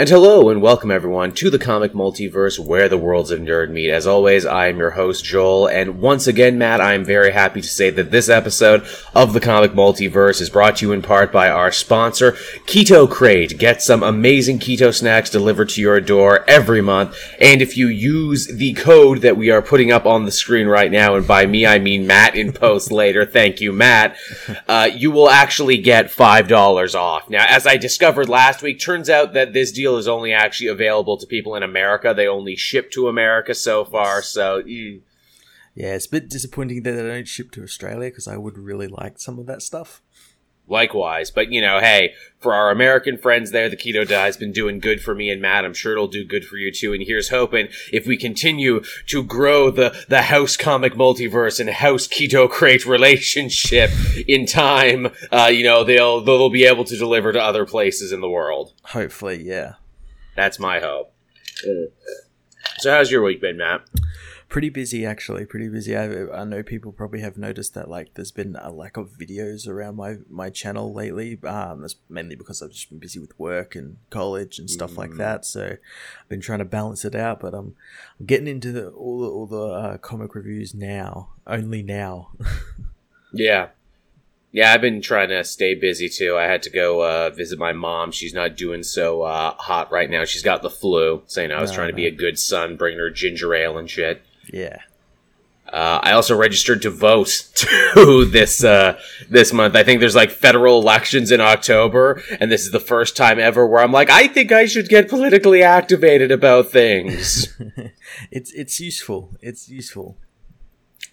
And hello and welcome everyone to the comic multiverse where the worlds of nerd meet. As always, I am your host Joel, and once again, Matt, I am very happy to say that this episode of the comic multiverse is brought to you in part by our sponsor, Keto Crate. Get some amazing keto snacks delivered to your door every month, and if you use the code that we are putting up on the screen right now, and by me I mean Matt in post later, thank you, Matt, uh, you will actually get five dollars off. Now, as I discovered last week, turns out that this deal is only actually available to people in America. They only ship to America so far. So eh, Yeah, it's a bit disappointing that they don't ship to Australia because I would really like some of that stuff. Likewise, but you know, hey, for our American friends there, the keto diet has been doing good for me and Matt. I'm sure it'll do good for you too. And here's hoping if we continue to grow the the house comic multiverse and house keto crate relationship in time, uh, you know, they'll they'll be able to deliver to other places in the world. Hopefully, yeah. That's my hope. So how's your week been, Matt? Pretty busy, actually. Pretty busy. I, I know people probably have noticed that like there's been a lack of videos around my my channel lately. Um, that's mainly because I've just been busy with work and college and stuff like that. So I've been trying to balance it out. But I'm, I'm getting into the, all the all the uh, comic reviews now. Only now. Yeah. Yeah, I've been trying to stay busy too. I had to go uh, visit my mom. She's not doing so uh, hot right now. She's got the flu. Saying I was No, trying to be a good son, bringing her ginger ale and shit. Yeah. Uh, I also registered to vote to this uh, this month. I think there's like federal elections in October, and this is the first time ever where I'm like, I think I should get politically activated about things. it's it's useful. It's useful.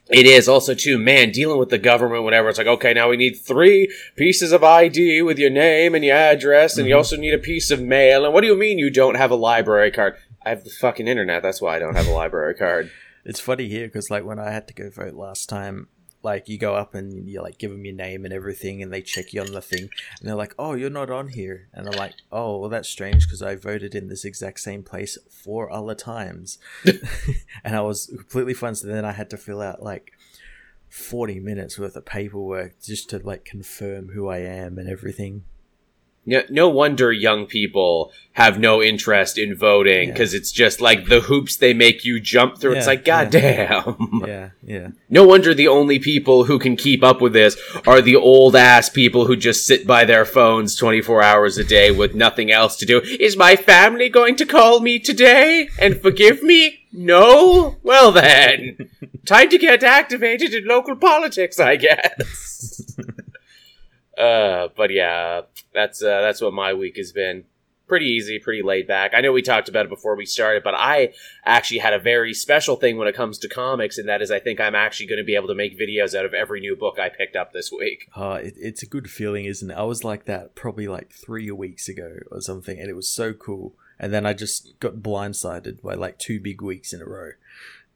It is also too, man, dealing with the government, whatever. It's like, okay, now we need three pieces of ID with your name and your address, and you also need a piece of mail. And what do you mean you don't have a library card? I have the fucking internet. That's why I don't have a library card. It's funny here because like when I had to go vote last time, like you go up and you like give them your name and everything, and they check you on the thing, and they're like, "Oh, you're not on here," and I'm like, "Oh, well, that's strange because I voted in this exact same place four other times," and I was completely fine. So then I had to fill out like. 40 minutes worth of paperwork just to like confirm who I am and everything. No, no wonder young people have no interest in voting Yeah. because it's just like the hoops they make you jump through. it's like, god damn. Yeah, yeah. No wonder the only people who can keep up with this are the old ass people who just sit by their phones 24 hours a day with nothing else to do. Is my family going to call me today and forgive me? No? Well then. Time to get activated in local politics, I guess. Uh, but yeah, that's uh, that's what my week has been. Pretty easy, pretty laid back. I know we talked about it before we started, but I actually had a very special thing when it comes to comics, and that is I think I'm actually going to be able to make videos out of every new book I picked up this week. Uh, it, it's a good feeling, isn't it? I was like that probably like three weeks ago or something, and it was so cool. And then I just got blindsided by like two big weeks in a row.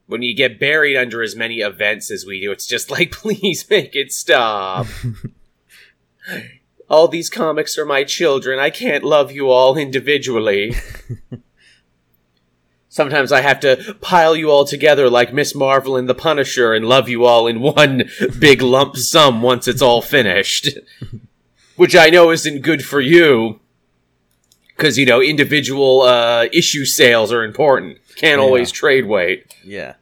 When you get buried under as many events as we do, it's just like, please make it stop. all these comics are my children. I can't love you all individually. Sometimes I have to pile you all together like Miss Marvel and the Punisher and love you all in one big lump sum once it's all finished. Which I know isn't good for you. Because, you know, individual uh, issue sales are important. Can't Yeah. always trade weight. Yeah.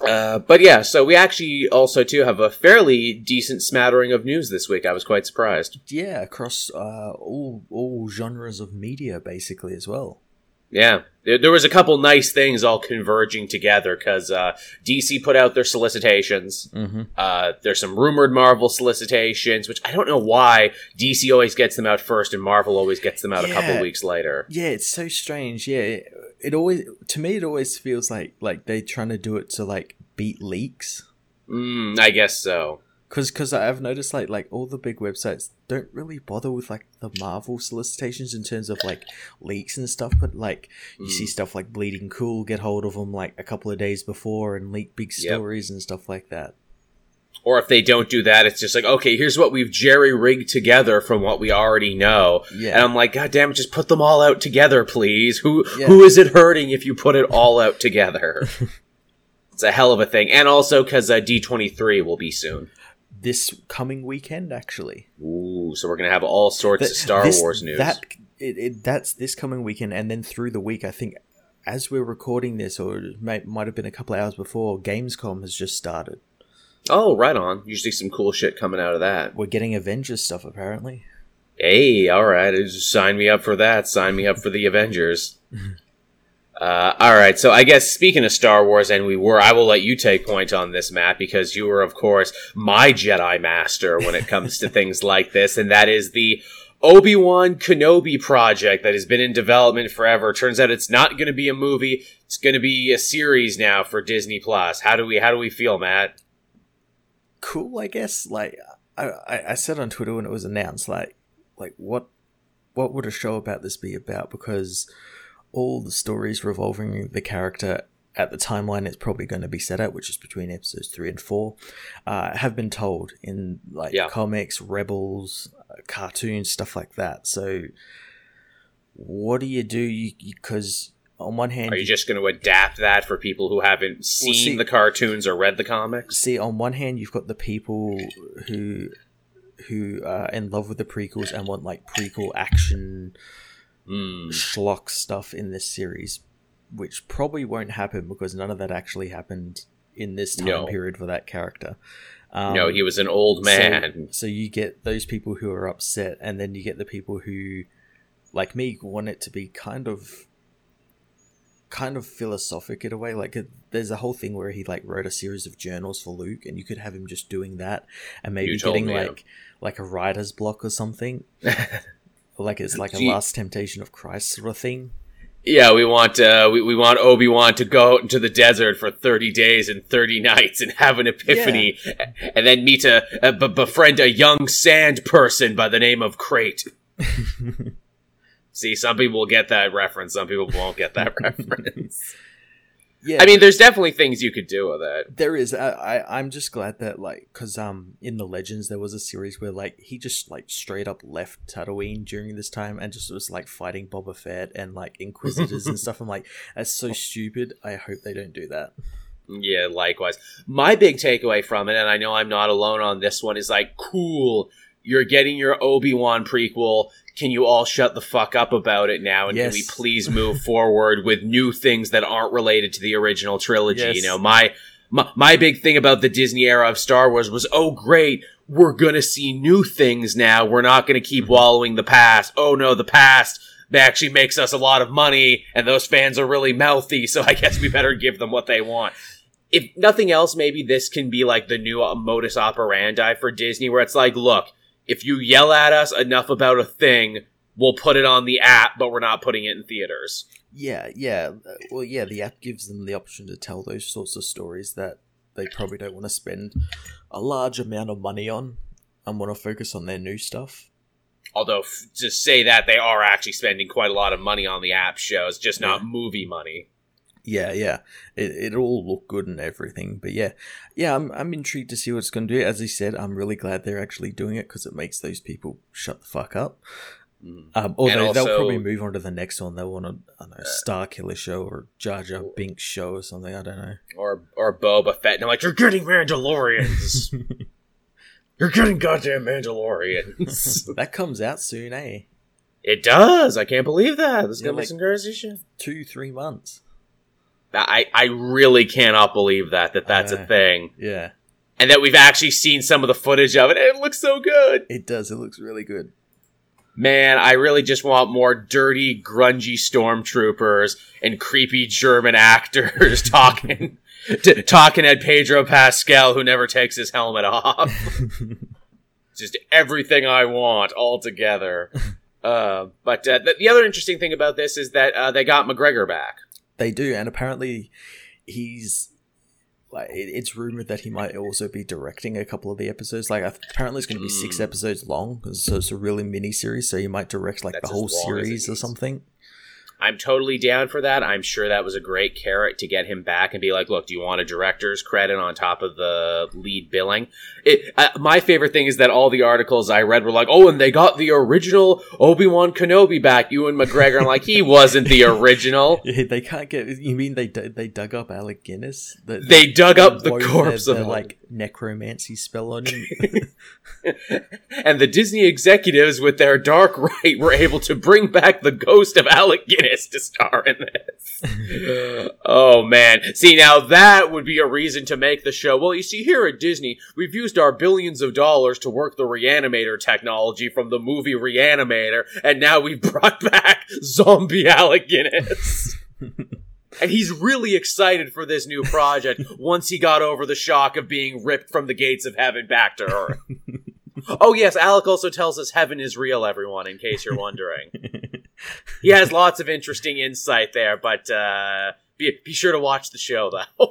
Uh, but yeah, so we actually also too have a fairly decent smattering of news this week. I was quite surprised. Yeah, across uh, all all genres of media, basically as well. Yeah, there, was a couple nice things all converging together because uh, DC put out their solicitations. Mm-hmm. Uh, there's some rumored Marvel solicitations, which I don't know why DC always gets them out first and Marvel always gets them out a couple weeks later. Yeah, it's so strange. Yeah, it, it always to me it always feels like like they're trying to do it to like beat leaks. Mm, I guess so. Cause, cause I've noticed like like all the big websites don't really bother with like the Marvel solicitations in terms of like leaks and stuff, but like you Mm. see stuff like Bleeding Cool get hold of them like a couple of days before and leak big Yep. stories and stuff like that. Or if they don't do that, it's just like, okay, here's what we've jerry rigged together from what we already know. Yeah. And I'm like, God damn it, just put them all out together, please. Who Yeah. who is it hurting if you put it all out together? it's a hell of a thing. And also because uh, D23 will be soon. This coming weekend, actually. Ooh, so we're gonna have all sorts of Star this- Wars news. That it, it that's this coming weekend, and then through the week, I think as we're recording this, or it might have been a couple hours before, Gamescom has just started. Oh, right on. Usually some cool shit coming out of that. We're getting Avengers stuff apparently. Hey, all right. Sign me up for that. Sign me up for the Avengers. Uh, all right, so I guess speaking of Star Wars, and we were, I will let you take point on this, Matt, because you were, of course, my Jedi master when it comes to things like this, and that is the Obi Wan Kenobi project that has been in development forever. Turns out it's not going to be a movie; it's going to be a series now for Disney Plus. How do we, how do we feel, Matt? Cool, I guess. Like I, I, said on Twitter when it was announced, like, like what, what would a show about this be about? Because all the stories revolving the character at the timeline it's probably going to be set at, which is between episodes three and four, uh, have been told in like Yeah. comics, Rebels, uh, cartoons, stuff like that. So, what do you do? Because on one hand, Are you just going to adapt that for people who haven't seen see- the cartoons or read the comics? see on one hand you've got the people who who are in love with the prequels and want like prequel action Hmm. schlock stuff in this series, which probably won't happen because none of that actually happened in this time No. period for that character. Um, no, he was an old man. So, you get those people who are upset, and then you get the people who, like me, want it to be kind of, kind of philosophic in a way. Like, there's a whole thing where he like wrote a series of journals for Luke, and you could have him just doing that, and maybe getting like like a writer's block or something. like it's like a Gee. last temptation of Christ sort of thing. Yeah, we want uh, we, we want Obi Wan to go out into the desert for thirty days and thirty nights and have an epiphany, and then meet a, a b- befriend a young sand person by the name of Crate. See, some people will get that reference, some people won't get that reference. Yeah, I mean, there's definitely things you could do with it. There is. I, I I'm just glad that like because um in the Legends there was a series where like he just like straight up left Tatooine during this time and just was like fighting Boba Fett and like Inquisitors and stuff. I'm like that's so stupid. I hope they don't do that. Yeah, likewise. My big takeaway from it, and I know I'm not alone on this one, is like, cool, you're getting your Obi Wan prequel. Can you all shut the fuck up about it now? And Yes. can we please move forward with new things that aren't related to the original trilogy? Yes. You know, my, my my big thing about the Disney era of Star Wars was, oh great, we're gonna see new things now. We're not gonna keep wallowing the past. Oh no, the past actually makes us a lot of money, and those fans are really mouthy. So I guess we better give them what they want if nothing else, maybe this can be like the new uh, modus operandi for Disney, where it's like, look, if you yell at us enough about a thing, we'll put it on the app, but we're not putting it in theaters. Yeah, yeah. uh, Well, yeah. The app gives them the option to tell those sorts of stories that they probably don't want to spend a large amount of money on and want to focus on their new stuff. Although, f- to say that, they are actually spending quite a lot of money on the app shows, just not Yeah. movie money. Yeah, yeah. It it all looked good and everything, but yeah, yeah. I'm I'm intrigued to see what it's going to do. As he said, I'm really glad they're actually doing it because it makes those people shut the fuck up. Mm. Um, although also- they'll probably move on to the next one. They'll want a I don't know Star Killer show or Jar Jar Binks show or something. I don't know. Or, or Boba Fett, and I'm like, you're getting Mandalorians! you're getting goddamn Mandalorians! that comes out soon, eh? it does! I can't believe that! Yeah, gonna be like- some crazy shit. Two three months. I, I really cannot believe that that that's a Uh. thing, Yeah, and that we've actually seen some of the footage of it. and It looks so good, it does. It looks really good. man. I really just want more dirty, grungy stormtroopers and creepy German actors talking, t- talking at Pedro Pascal, who never takes his helmet off. just everything I want all together. Uh, but uh, the, the other interesting thing about this is that uh, they got McGregor back. They do, and apparently he's like it, it's rumored that he might also be directing a couple of the episodes. Like apparently it's going to be six Hmm. episodes long, so it's a really mini series. So he might direct like That's the whole as long as it series or something. I'm totally down for that. I'm sure that was a great carrot to get him back and be like, look, do you want a director's credit on top of the lead billing? It, uh, my favorite thing is that all the articles I read were like, oh, and they got the original Obi-Wan Kenobi back, Ewan McGregor. I'm like, he wasn't the original. They can't get. You mean they they dug up Alec Guinness? The- They dug up the corpse their- of their, like necromancy spell on him. and the Disney executives, with their dark right, were able to bring back the ghost of Alec Guinness to star in this. oh man. See, now that would be a reason to make the show. Well, you see, here at Disney, we've used our billions of dollars to work the reanimator technology from the movie Reanimator, and now we've brought back zombie Alec Guinness. And he's really excited for this new project once he got over the shock of being ripped from the gates of heaven back to earth. oh yes, Alec also tells us heaven is real, everyone, in case you're wondering. he has lots of interesting insight there, but uh, be, be sure to watch the show though.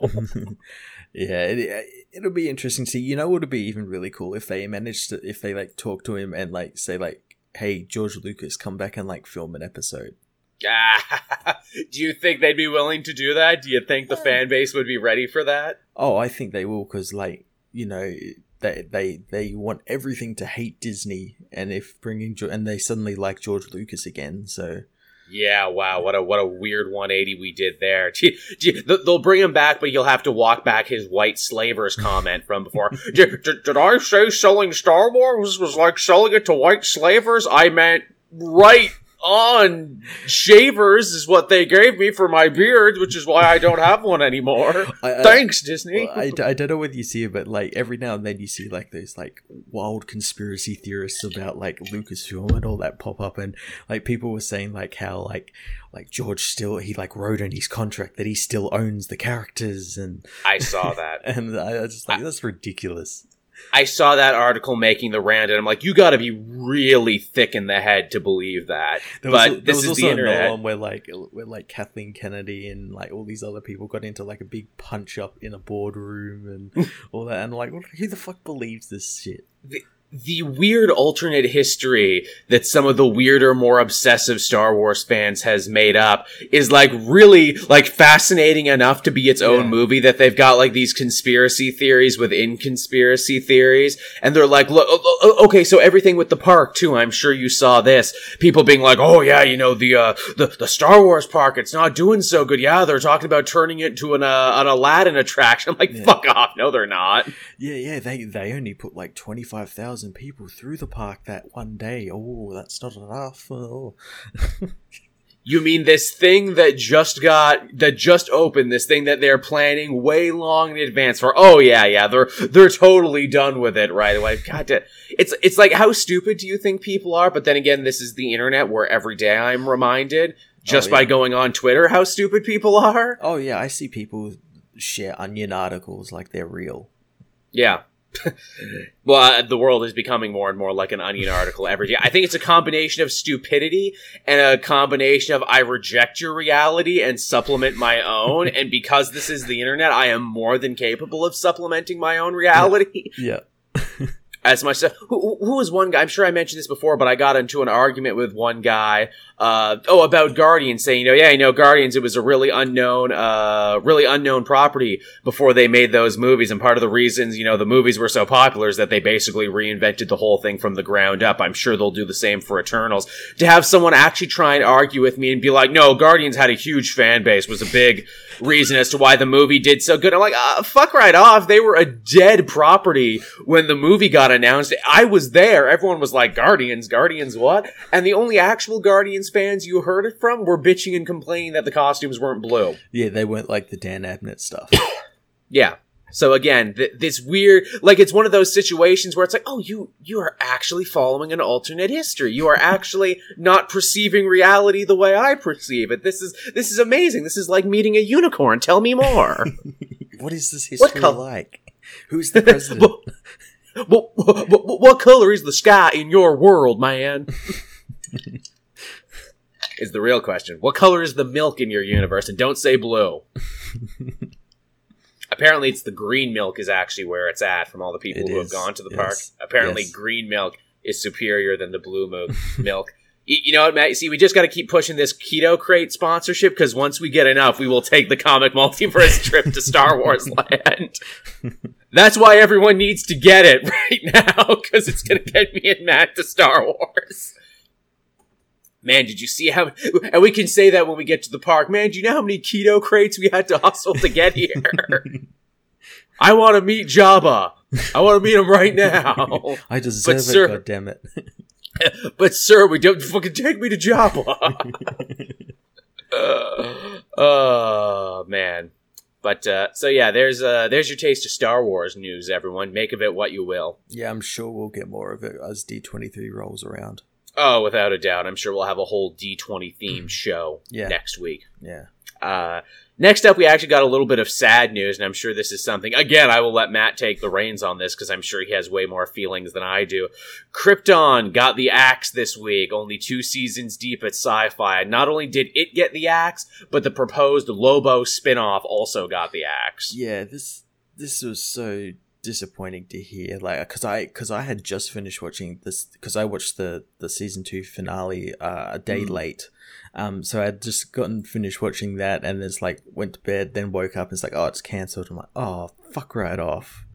yeah, it, it'll be interesting to see. You know, what would be even really cool if they managed to, if they like talk to him and like say like, "Hey, George Lucas, come back and like film an episode." do you think they'd be willing to do that? Do you think the fan base would be ready for that? Oh, I think they will because, like, you know, they they they want everything to hate Disney, and if bringing and they suddenly like George Lucas again, so. Yeah, wow, what a what a weird 180 we did there. Gee, gee, they'll bring him back, but you'll have to walk back his white slavers comment from before. did, did, did I say selling Star Wars was like selling it to white slavers? I meant right on shavers is what they gave me for my beard, which is why I don't have one anymore. I, I, Thanks, Disney. I, I don't know whether you see it, but like every now and then you see like those like wild conspiracy theorists about like Lucasfilm and all that pop up, and like people were saying like how like like George still he like wrote in his contract that he still owns the characters, and I saw that, and I was just like that's ridiculous. I saw that article making the round, and I'm like, you got to be really thick in the head to believe that. There but was, this is the internet. one where like where like Kathleen Kennedy and like all these other people got into like a big punch up in a boardroom and all that, and like, who the fuck believes this shit? The, the weird alternate history that some of the weirder, more obsessive Star Wars fans has made up is like really like fascinating enough to be its own yeah. movie that they've got like these conspiracy theories within conspiracy theories. And they're like, look, okay, so everything with the park too. I'm sure you saw this. People being like, oh yeah, you know, the, uh, the, the Star Wars park, it's not doing so good. Yeah, they're talking about turning it into an, uh, an Aladdin attraction. I'm like, yeah. fuck off. No, they're not. Yeah, yeah, they, they only put like 25,000 thousand people through the park that one day. Oh, that's not enough. Oh. you mean this thing that just got that just opened? This thing that they're planning way long in advance for? Oh yeah, yeah. They're they're totally done with it right away. God, it's it's like how stupid do you think people are? But then again, this is the internet where every day I'm reminded just oh, yeah. by going on Twitter how stupid people are. Oh yeah, I see people share onion articles like they're real. Yeah, well, uh, the world is becoming more and more like an onion article every day. I think it's a combination of stupidity and a combination of I reject your reality and supplement my own. and because this is the internet, I am more than capable of supplementing my own reality. Yeah. As much who, who was one guy? I'm sure i mentioned this before but i got into an argument with one guy uh, oh about guardians saying you know yeah you know guardians it was a really unknown uh, really unknown property before they made those movies. And part of the reasons you know the movies were so popular is that they basically reinvented the whole thing from the ground up. I'm sure they'll do the same for eternals. To have someone actually try and argue with me and be like no guardians had a huge fan base was a big reason as to why the movie did so good. I'm like uh, fuck right off. They were a dead property when the movie got announced. I was there. Everyone was like, Guardians, Guardians, what? And the only actual Guardians fans you heard it from were bitching and complaining that the costumes weren't blue. Yeah, they weren't like the Dan Abnett stuff. yeah. So again, th- this weird, like it's one of those situations where it's like, oh, you you are actually following an alternate history. You are actually not perceiving reality the way I perceive it. This is this is amazing. This is like meeting a unicorn. Tell me more. what is this history what like? Who's the president? what, what, what color is the sky in your world, man? is the real question. What color is the milk in your universe? And don't say blue. Apparently, it's the green milk is actually where it's at from all the people it who is. have gone to the park. Apparently, yes. green milk is superior than the blue milk. You know what, Matt? You see, we just got to keep pushing this Keto Crate sponsorship because once we get enough, we will take the comic multiverse trip to Star Wars land. That's why everyone needs to get it right now because it's going to get me and Matt to Star Wars. Man, did you see how? And we can say that when we get to the park. Man, do you know how many keto crates we had to hustle to get here? I want to meet Jabba. I want to meet him right now. I deserve it, sir- God damn it. but sir, we don't fucking take me to Jabba. oh man. But uh, so yeah, there's uh, there's your taste of Star Wars news, everyone. Make of it what you will. yeah, I'm sure we'll get more of it as D23 rolls around. Oh, without a doubt. I'm sure we'll have a whole D20 themed show Yeah. next week. Yeah. Uh, next up, we actually got a little bit of sad news, and I'm sure this is something. Again, I will let Matt take the reins on this because I'm sure he has way more feelings than I do. Krypton got the axe this week, only two seasons deep at Syfy. Not only did it get the axe, but the proposed Lobo spin off also got the axe. Yeah, this this was so disappointing to hear like because i because i had just finished watching this because i watched the the season two finale uh, a day Mm. late um so i'd just gotten finished watching that and it's like went to bed then woke up and it's like oh it's cancelled i'm like oh fuck right off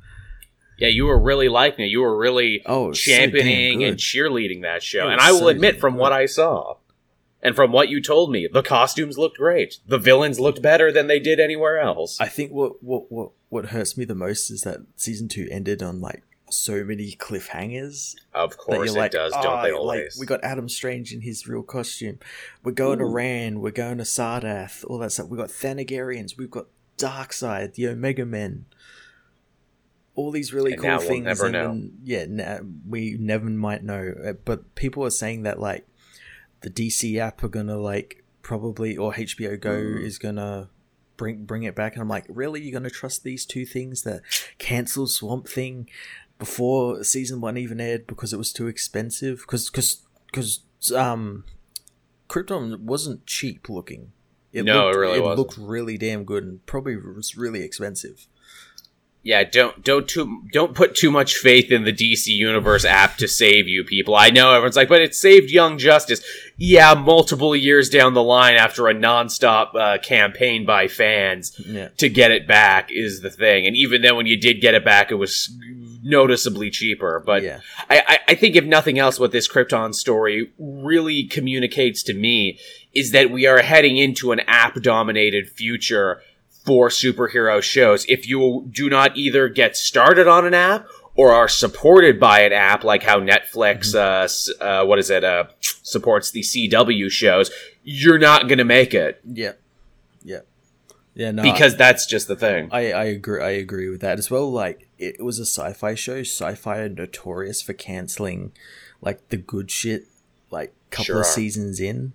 Yeah, you were really liking it. You were really oh it's so championing and cheerleading that show. And I will so admit, from good. what I saw, and from what you told me, the costumes looked great. The villains looked better than they did anywhere else. i think what what what what hurts me the most is that season two ended on like so many cliffhangers of course, it like, does, "Oh, don't they like, always? we got Adam Strange in his real costume. We're going to Ooh. Rann. We're going to Sardath. All that stuff. We got Thanagarians. We've got Darkseid, the Omega Men. All these really And cool now we'll things. never and yeah, na- we never might know. Uh, But people are saying that like the DC app are gonna like probably or HBO Go Mm. is gonna bring bring it back. And I'm like, really? You're gonna trust these two things that cancel Swamp Thing before season one even aired because it was too expensive? Because because because um, Krypton wasn't cheap looking. No, it really it wasn't. looked really damn good and probably was really expensive. yeah, don't don't too don't put too much faith in the DC Universe app to save you, people. I know everyone's like, but it saved Young Justice. Yeah, multiple years down the line after a nonstop uh, campaign by fans Yeah. to get it back is the thing. And even then, when you did get it back, it was noticeably cheaper. But yeah. I, I, I think if nothing else, what this Krypton story really communicates to me is that we are heading into an app dominated future for superhero shows. If you do not either get started on an app or are supported by an app, like how Netflix, uh, uh, what is it, uh, supports the CW shows, you're not going to make it Yeah. Yeah. Yeah. No, because that's just the thing. I, I agree. I agree with that as well. Like it, was a sci-fi show. Syfy are notorious for canceling, like the good shit. Like couple Sure of seasons in.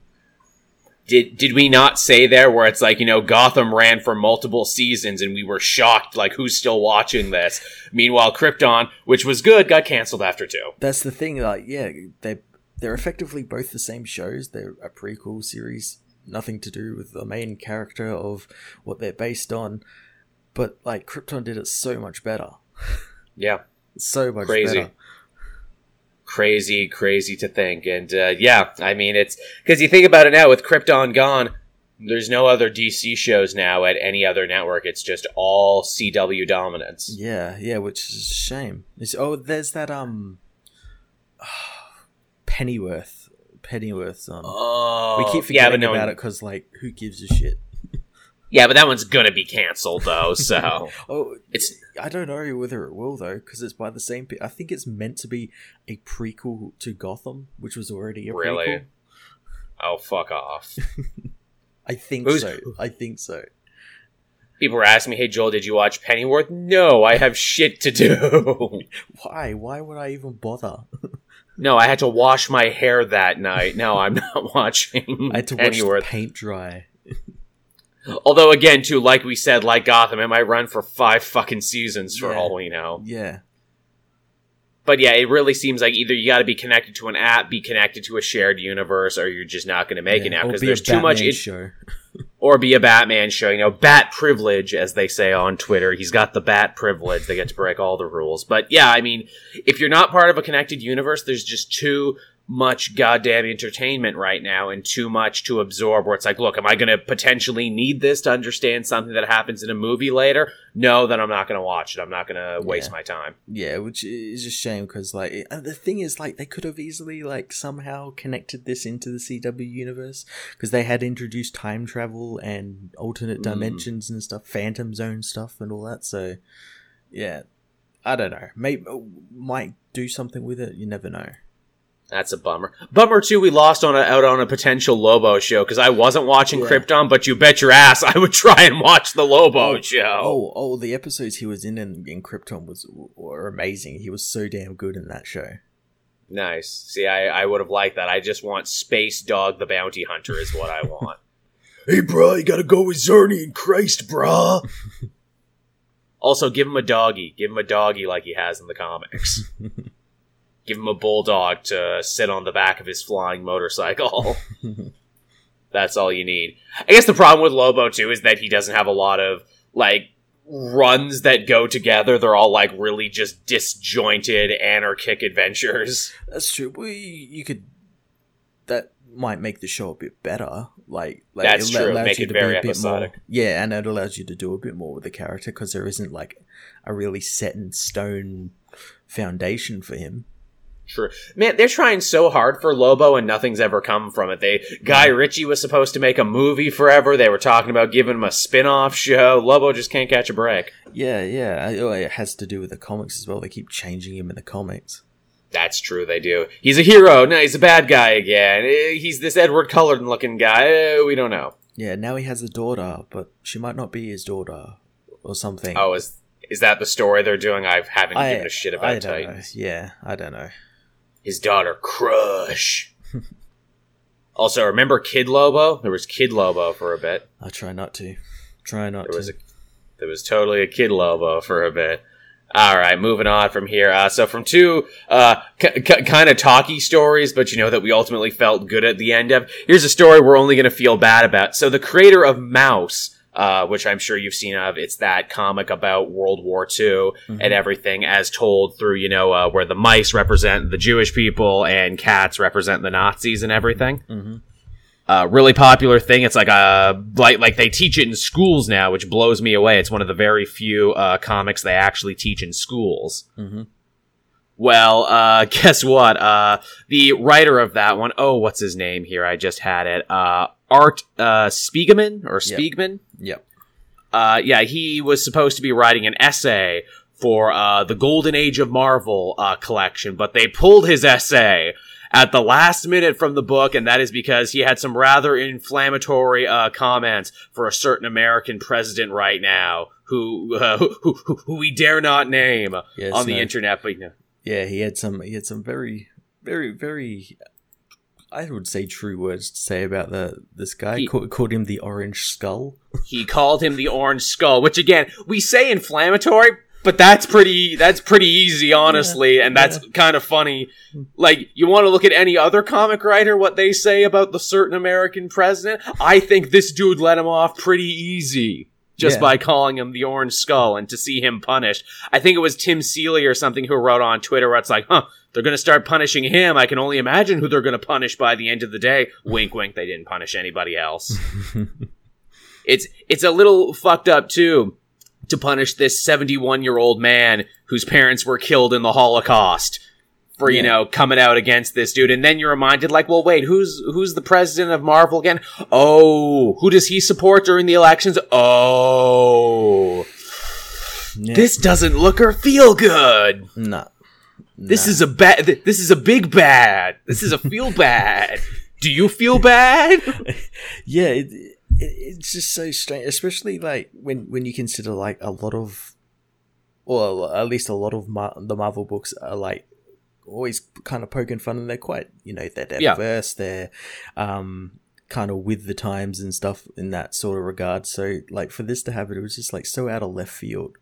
did did we not say there where it's like you know Gotham ran for multiple seasons and we were shocked like who's still watching this? Meanwhile, Krypton, which was good, got canceled after two. That's the thing. Like yeah, they they're effectively both the same shows. They're a prequel series. Nothing to do with the main character of what they're based on. But like Krypton did it so much better. Yeah, So much Crazy. better. crazy, crazy to think. And uh, yeah, I mean it's because you think about it now with Krypton gone. There's no other DC shows now at any other network. It's just all CW dominance. Yeah, yeah, which is a shame. It's, oh, there's that um Pennyworth. Pennyworth's um, on. Oh, we keep yeah, forgetting no about one- it because, like, who gives a shit? Yeah, but that one's gonna be canceled though. So Oh, it's I don't know whether it will though, because it's by the same. I think it's meant to be a prequel to Gotham, which was already a Really? prequel. oh fuck off. I think Who's- so. I think so. People were asking me, "Hey Joel, did you watch Pennyworth?" No, I have shit to do. Why? Why would I even bother? No, I had to wash my hair that night. No, I'm not watching I had to watch the paint dry. Although, again, too, like we said, like Gotham, it might run for five fucking seasons for Yeah. all we know. Yeah, But yeah, it really seems like either you got to be connected to an app, be connected to a shared universe, or you're just not going to make it yeah. now Or because be there's too much. In- show. or be a Batman show. You know, Bat privilege, as they say on Twitter. He's got the Bat privilege. They get to break all the rules. But yeah, I mean, if you're not part of a connected universe, there's just too much goddamn entertainment right now and too much to absorb where it's like, look, am I going to potentially need this to understand something that happens in a movie later? No, then I'm not going to watch it. I'm not going to waste Yeah. my time. Yeah, which is a shame because like it- the thing is like they could have easily like somehow connected this into the CW universe because they had introduced time travel and alternate Mm. dimensions and stuff, Phantom Zone stuff and all that. So yeah. I don't know. Maybe might do something with it. You never know. That's a bummer. Bummer too. We lost on a, out on a potential Lobo show because I wasn't watching Yeah. Krypton, but you bet your ass I would try and watch the Lobo Oh, show. Oh, oh, the episodes he was in in, in Krypton was were amazing. He was so damn good in that show. Nice. See, I, I would have liked that. I just want Space Dog the Bounty Hunter is what I want. hey, bro, you gotta go with Czarnian Christ, bro. also, give him a doggy. Give him a doggy like he has in the comics. give him a bulldog to sit on the back of his flying motorcycle. That's all you need. I guess the problem with Lobo too is that he doesn't have a lot of like runs that go together. They're all like really just disjointed anarchic adventures. That's true. Well, you, could. That might make the show a bit better. Like, like That's allo- true. allows Make you it to be very a bit episodic. More, yeah, and it allows you to do a bit more with the character because there isn't like a really set in stone foundation for him. True. Man, they're trying so hard for Lobo and nothing's ever come from it. They Guy Ritchie was supposed to make a movie forever. They were talking about giving him a spin-off show. Lobo just can't catch a break. Yeah, yeah. Oh, It has to do with the comics as well. They keep changing him in the comics. That's true, they do. He's a hero. No, he's a bad guy again. Eh, He's this Edward Cullen looking guy. Eh, We don't know. Yeah, now he has a daughter, but she might not be his daughter or something. Oh, is is that the story they're doing? I haven't I, given a shit about know. Yeah, I don't know. His daughter, Crush. also, remember Kid Lobo? There was Kid Lobo for a bit. I try not to. Try not There to. was a, there was totally a Kid Lobo for a bit. All right, moving on from here. Uh, so from two uh, kind of talky stories, but you know that we ultimately felt good at the end of. Here's a story we're only going to feel bad about. So the creator of Maus, uh, which I'm sure you've seen of, it's that comic about World War II Mhm. and everything, as told through you know uh, where the mice represent the Jewish people and cats represent the Nazis and everything hmm uh, really popular thing. It's like a like like they teach it in schools now, which blows me away. It's one of the very few uh, comics they actually teach in schools. hmm Well, uh, guess what? Uh, the writer of that one, oh, what's his name here? I just had it. Uh, Art uh, Spiegelman or Yep. Spiegman. Yep. Uh, yeah, he was supposed to be writing an essay for uh, the Golden Age of Marvel uh, collection, but they pulled his essay at the last minute from the book, and that is because he had some rather inflammatory uh, comments for a certain American president right now, who uh, who, who, who we dare not name Yes, on the no. internet. But no. Yeah, he had some. He had some very, very, very. I would say true words to say about the this guy. He- Ca- called him the Orange Skull. he called him the Orange Skull, which again we say inflammatory, but that's pretty that's pretty easy, honestly, and that's kind of funny. Like you want to look at any other comic writer, what they say about the certain American president. I think this dude let him off pretty easy. Just Yeah. by calling him the Orange Skull and to see him punished. I think it was Tim Seeley or something who wrote on Twitter where it's like, huh, they're gonna start punishing him. I can only imagine who they're gonna punish by the end of the day. Wink wink, they didn't punish anybody else it's it's a little fucked up too to punish this 71 year old man whose parents were killed in the Holocaust for you Yeah. know coming out against this dude and then you're reminded like well wait who's who's the president of Marvel again oh who does he support during the elections oh Yeah. this doesn't look or feel good Nah. this is a bad th- this is a big bad this is a feel bad do you feel bad yeah. It, it, it's just so strange, especially like when when you consider like a lot of, well, at least a lot of Mar- the Marvel books are like always kind of poking fun, and they're quite you know they're Yeah. diverse, they're um kind of with the times and stuff in that sort of regard. So like for this to happen, it was just like so out of left field.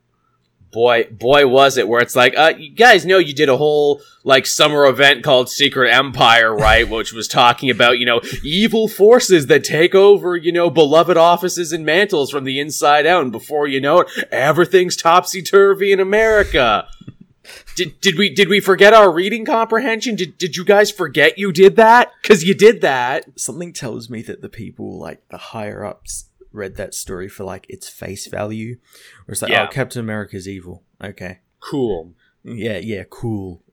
boy boy was it where it's like uh you guys know you did a whole like summer event called secret empire right which was talking about you know evil forces that take over you know beloved offices and mantles from the inside out and before you know it everything's topsy-turvy in america did, did we did we forget our reading comprehension did, did you guys forget you did that because you did that Something tells me that the people like the higher ups read that story for like its face value, or it's like oh, Yeah. oh Captain America's evil. Okay, cool yeah, yeah, cool.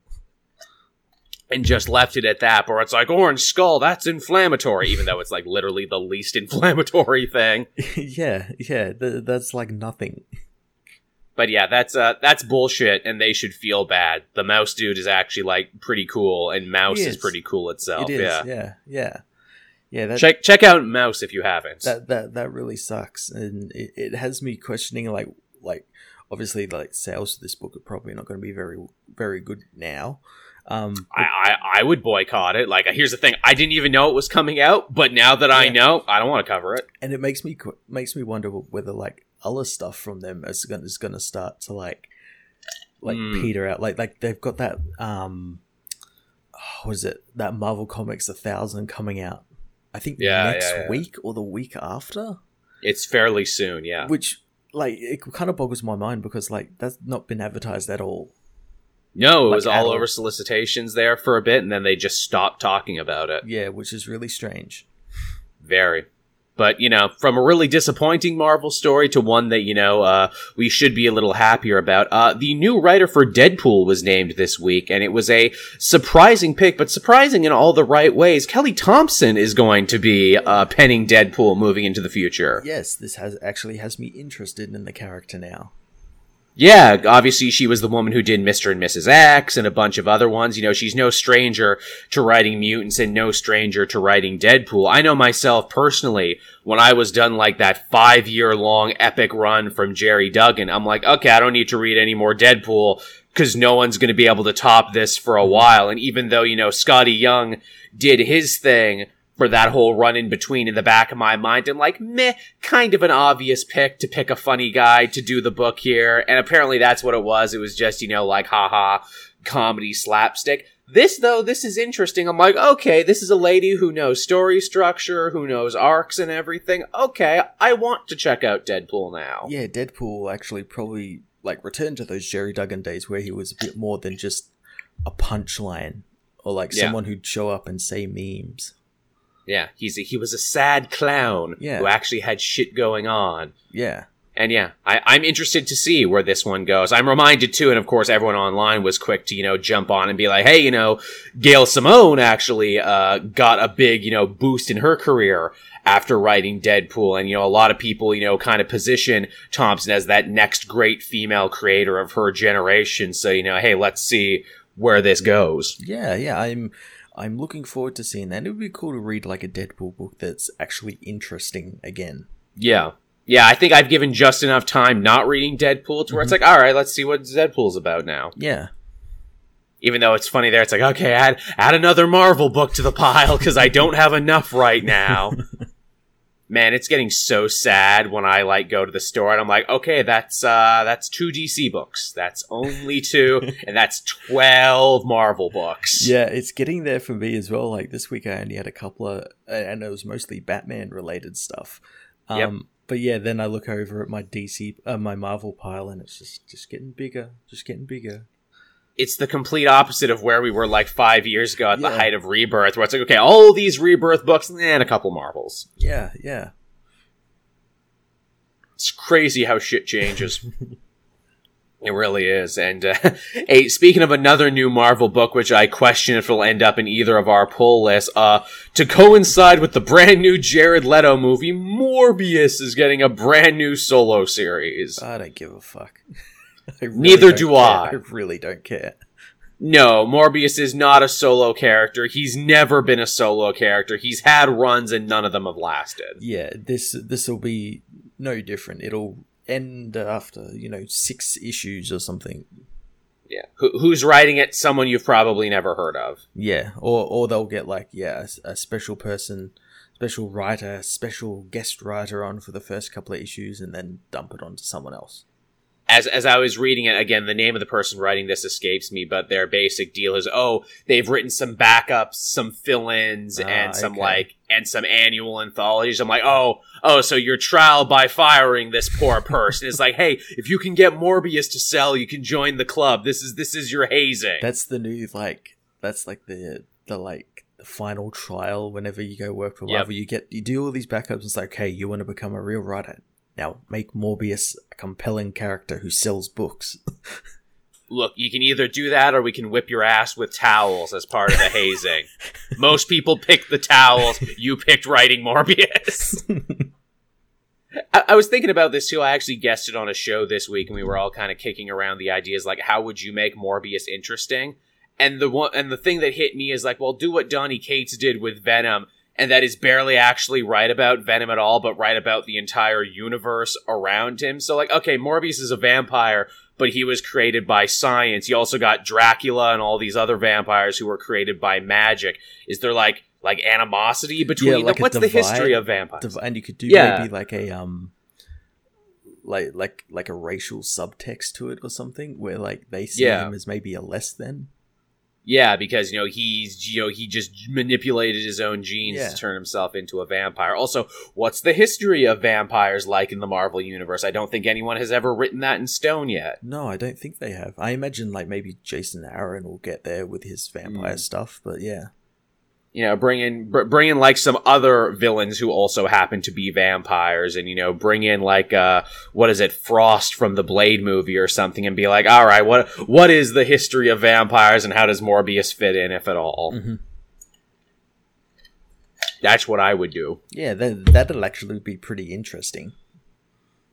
and just left it at that, or it's like Orange Skull, that's inflammatory, even though it's like literally the least inflammatory thing. yeah, yeah, th- that's like nothing. But yeah, that's uh that's bullshit, and they should feel bad. The Maus dude is actually like pretty cool, and Maus is. is. pretty cool itself. It is. yeah. Yeah. Yeah. Yeah. That, check check out Maus if you haven't. that that that really sucks, and it, it has me questioning like like obviously like sales of this book are probably not going to be very very good now. Um, I, I I would boycott it. Like, here's the thing: I didn't even know it was coming out, but now that I know, I don't want to cover it. and it makes me makes me wonder whether like other stuff from them is going is to start to like like Mm. peter out. Like like they've got that um, oh, what is it that Marvel Comics a thousand coming out? I think Yeah, next yeah, yeah. week or the week after. It's fairly soon, yeah. Which like it kind of boggles my mind because like that's not been advertised at all. No, it Like was all at all. over solicitations there for a bit, and then they just stopped talking about it. Yeah, which is really strange. Very. But, you know, from a really disappointing Marvel story to one that, you know, uh, we should be a little happier about, uh, the new writer for Deadpool was named this week, and it was a surprising pick, but surprising in all the right ways. Kelly Thompson is going to be, uh, penning Deadpool moving into the future. Yes, this has actually has me interested in the character now. Yeah, obviously she was the woman who did Mr. and Mrs. X and a bunch of other ones. You know, she's no stranger to writing mutants and no stranger to writing Deadpool. I know myself personally, when I was done like that five year long epic run from Gerry Duggan, I'm like, okay, I don't need to read any more Deadpool because no one's going to be able to top this for a while. And even though, you know, Skottie Young did his thing, for that whole run in between in the back of my mind. And like meh kind of an obvious pick to pick a funny guy to do the book here. And apparently that's what it was. It was just you know like haha comedy slapstick. This though this is interesting. I'm like okay this is a lady who knows story structure who knows arcs and everything. Okay i want to check out deadpool now. Yeah, Deadpool actually probably like returned to those Gerry Duggan days where he was a bit more than just a punchline or like Yeah. someone who'd show up and say memes. Yeah he's a, he was a sad clown Yeah. who actually had shit going on Yeah. And yeah, I, I'm interested to see where this one goes. I'm reminded too, and of course everyone online was quick to, you know, jump on and be like, hey, you know, Gail Simone actually, uh, got a big, you know, boost in her career after writing Deadpool. And, you know, a lot of people, you know, kind of position Thompson as that next great female creator of her generation. So, you know, hey, let's see where this goes. Yeah, yeah. I'm I'm looking forward to seeing that. It would be cool to read like a Deadpool book that's actually interesting again. Yeah. Yeah, I think I've given just enough time not reading Deadpool to where it's mm-hmm. like, all right, let's see what Deadpool's about now. Yeah. even though it's funny there, it's like, okay, add add another Marvel book to the pile because I don't have enough right now. Man, it's getting so sad when I like go to the store and I'm like, okay, that's uh that's two DC books. That's only two, and that's twelve Marvel books. Yeah, it's getting there for me as well. Like this week, I only had a couple of, and it was mostly Batman related stuff. Um, Yep. But yeah, then I look over at my DC, uh, my Marvel pile, and it's just just getting bigger, just getting bigger. It's the complete opposite of where we were like five years ago at the height of Rebirth, where it's like, okay, all these Rebirth books and a couple Marvels. Yeah, yeah. It's crazy how shit changes. it really is. And uh, hey, speaking of another new Marvel book, which I question if it'll end up in either of our pull lists, uh, to coincide with the brand new Jared Leto movie, Morbius is getting a brand new solo series. I don't give a fuck. Really Neither do care. I. I really don't care. No, Morbius is not a solo character. He's never been a solo character. He's had runs and none of them have lasted. Yeah, this this will be no different. It'll end after you know six issues or something. Yeah. Who, who's writing it? Someone you've probably never heard of. Yeah, or or they'll get like yeah a, a special person, special writer, special guest writer on for the first couple of issues, and then dump it onto someone else. As as I was reading it again, the name of the person writing this escapes me, but their basic deal is oh, they've written some backups, some fill-ins, Ah, and some okay. like and some annual anthologies. I'm like, oh, oh, so your trial by firing this poor person is like, hey, if you can get Morbius to sell, you can join the club. This is this is your hazing. That's the new like that's like the the like the final trial. Whenever you go work for Yep. Marvel, you get you do all these backups. It's like, hey, you want to become a real writer. Now make Morbius a compelling character who sells books. Look, you can either do that or we can whip your ass with towels as part of the hazing. Most people picked the towels. You picked writing Morbius. I, I was thinking about this too. I actually guessed it on a show this week, and we were all kind of kicking around the ideas like, how would you make Morbius interesting? And the one and the thing that hit me is like, well, do what Donny Cates did with Venom, and that is barely actually write about Venom at all, but write about the entire universe around him. So like, okay, Morbius is a vampire, but he was created by science. You also got Dracula and all these other vampires who were created by magic. Is there like like animosity between Yeah, like them? What's the history of vampires? Div- and you could do Yeah. maybe like a um like like like a racial subtext to it or something where like they see Yeah. him as maybe a less than Yeah, because you know he's you know he just manipulated his own genes Yeah. to turn himself into a vampire. Also, what's the history of vampires like in the Marvel universe? I don't think anyone has ever written that in stone yet. no i don't think they have i imagine like maybe jason aaron will get there with his vampire Mm. stuff but yeah You know, bring in br- bring in like some other villains who also happen to be vampires, and you know, bring in like uh, what is it, Frost from the Blade movie or something, and be like, all right, what what is the history of vampires, and how does Morbius fit in, if at all? Mhm. That's what I would do. yeah that, that'll actually be pretty interesting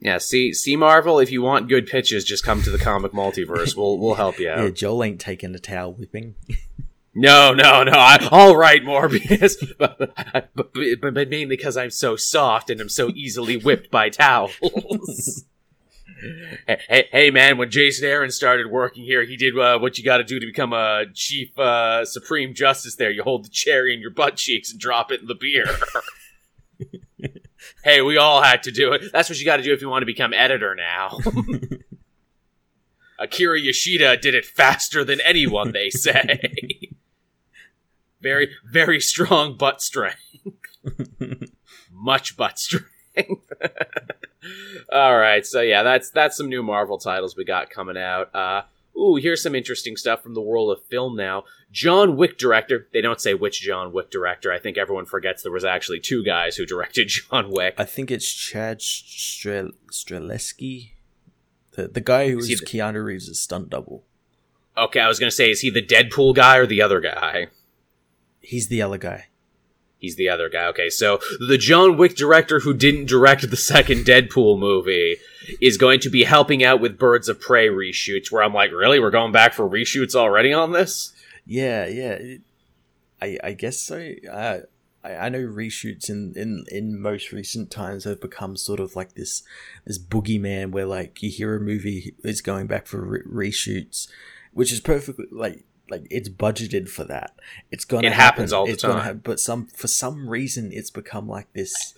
Yeah, see, see Marvel. If you want good pitches, just come to the comic multiverse. We'll we'll help you out. yeah joel ain't taking a towel whipping No, no, no. I, all right, Morbius, but, but, but, but mainly because I'm so soft and I'm so easily whipped by towels. hey, hey, hey, man! When Jason Aaron started working here, he did uh, what you got to do to become a chief uh, supreme justice. There, you hold the cherry in your butt cheeks and drop it in the beer. hey, we all had to do it. That's what you got to do if you want to become editor now. Akira Yoshida did it faster than anyone, they say. Very, very strong butt strength. Much butt strength. All right, so yeah, that's that's some new Marvel titles we got coming out. Uh, ooh, here's some interesting stuff from the world of film now. John Wick director. They don't say which John Wick director. I think everyone forgets there was actually two guys who directed John Wick. i think it's chad Strel- streleski the, the guy who Is was the- keanu reeves' stunt double Okay, I was gonna say, is he the Deadpool guy or the other guy? He's the other guy He's the other guy. Okay, so the John Wick director who didn't direct the second Deadpool movie is going to be helping out with Birds of Prey reshoots. Where I'm like, really, we're going back for reshoots already on this? Yeah, yeah. I I guess so. Uh, I I know reshoots in in in most recent times have become sort of like this this boogeyman where like you hear a movie is going back for re- reshoots, which is perfectly like like it's budgeted for that. It's gonna It happens happen. all the It's gonna time. hap- but some for some reason it's become like this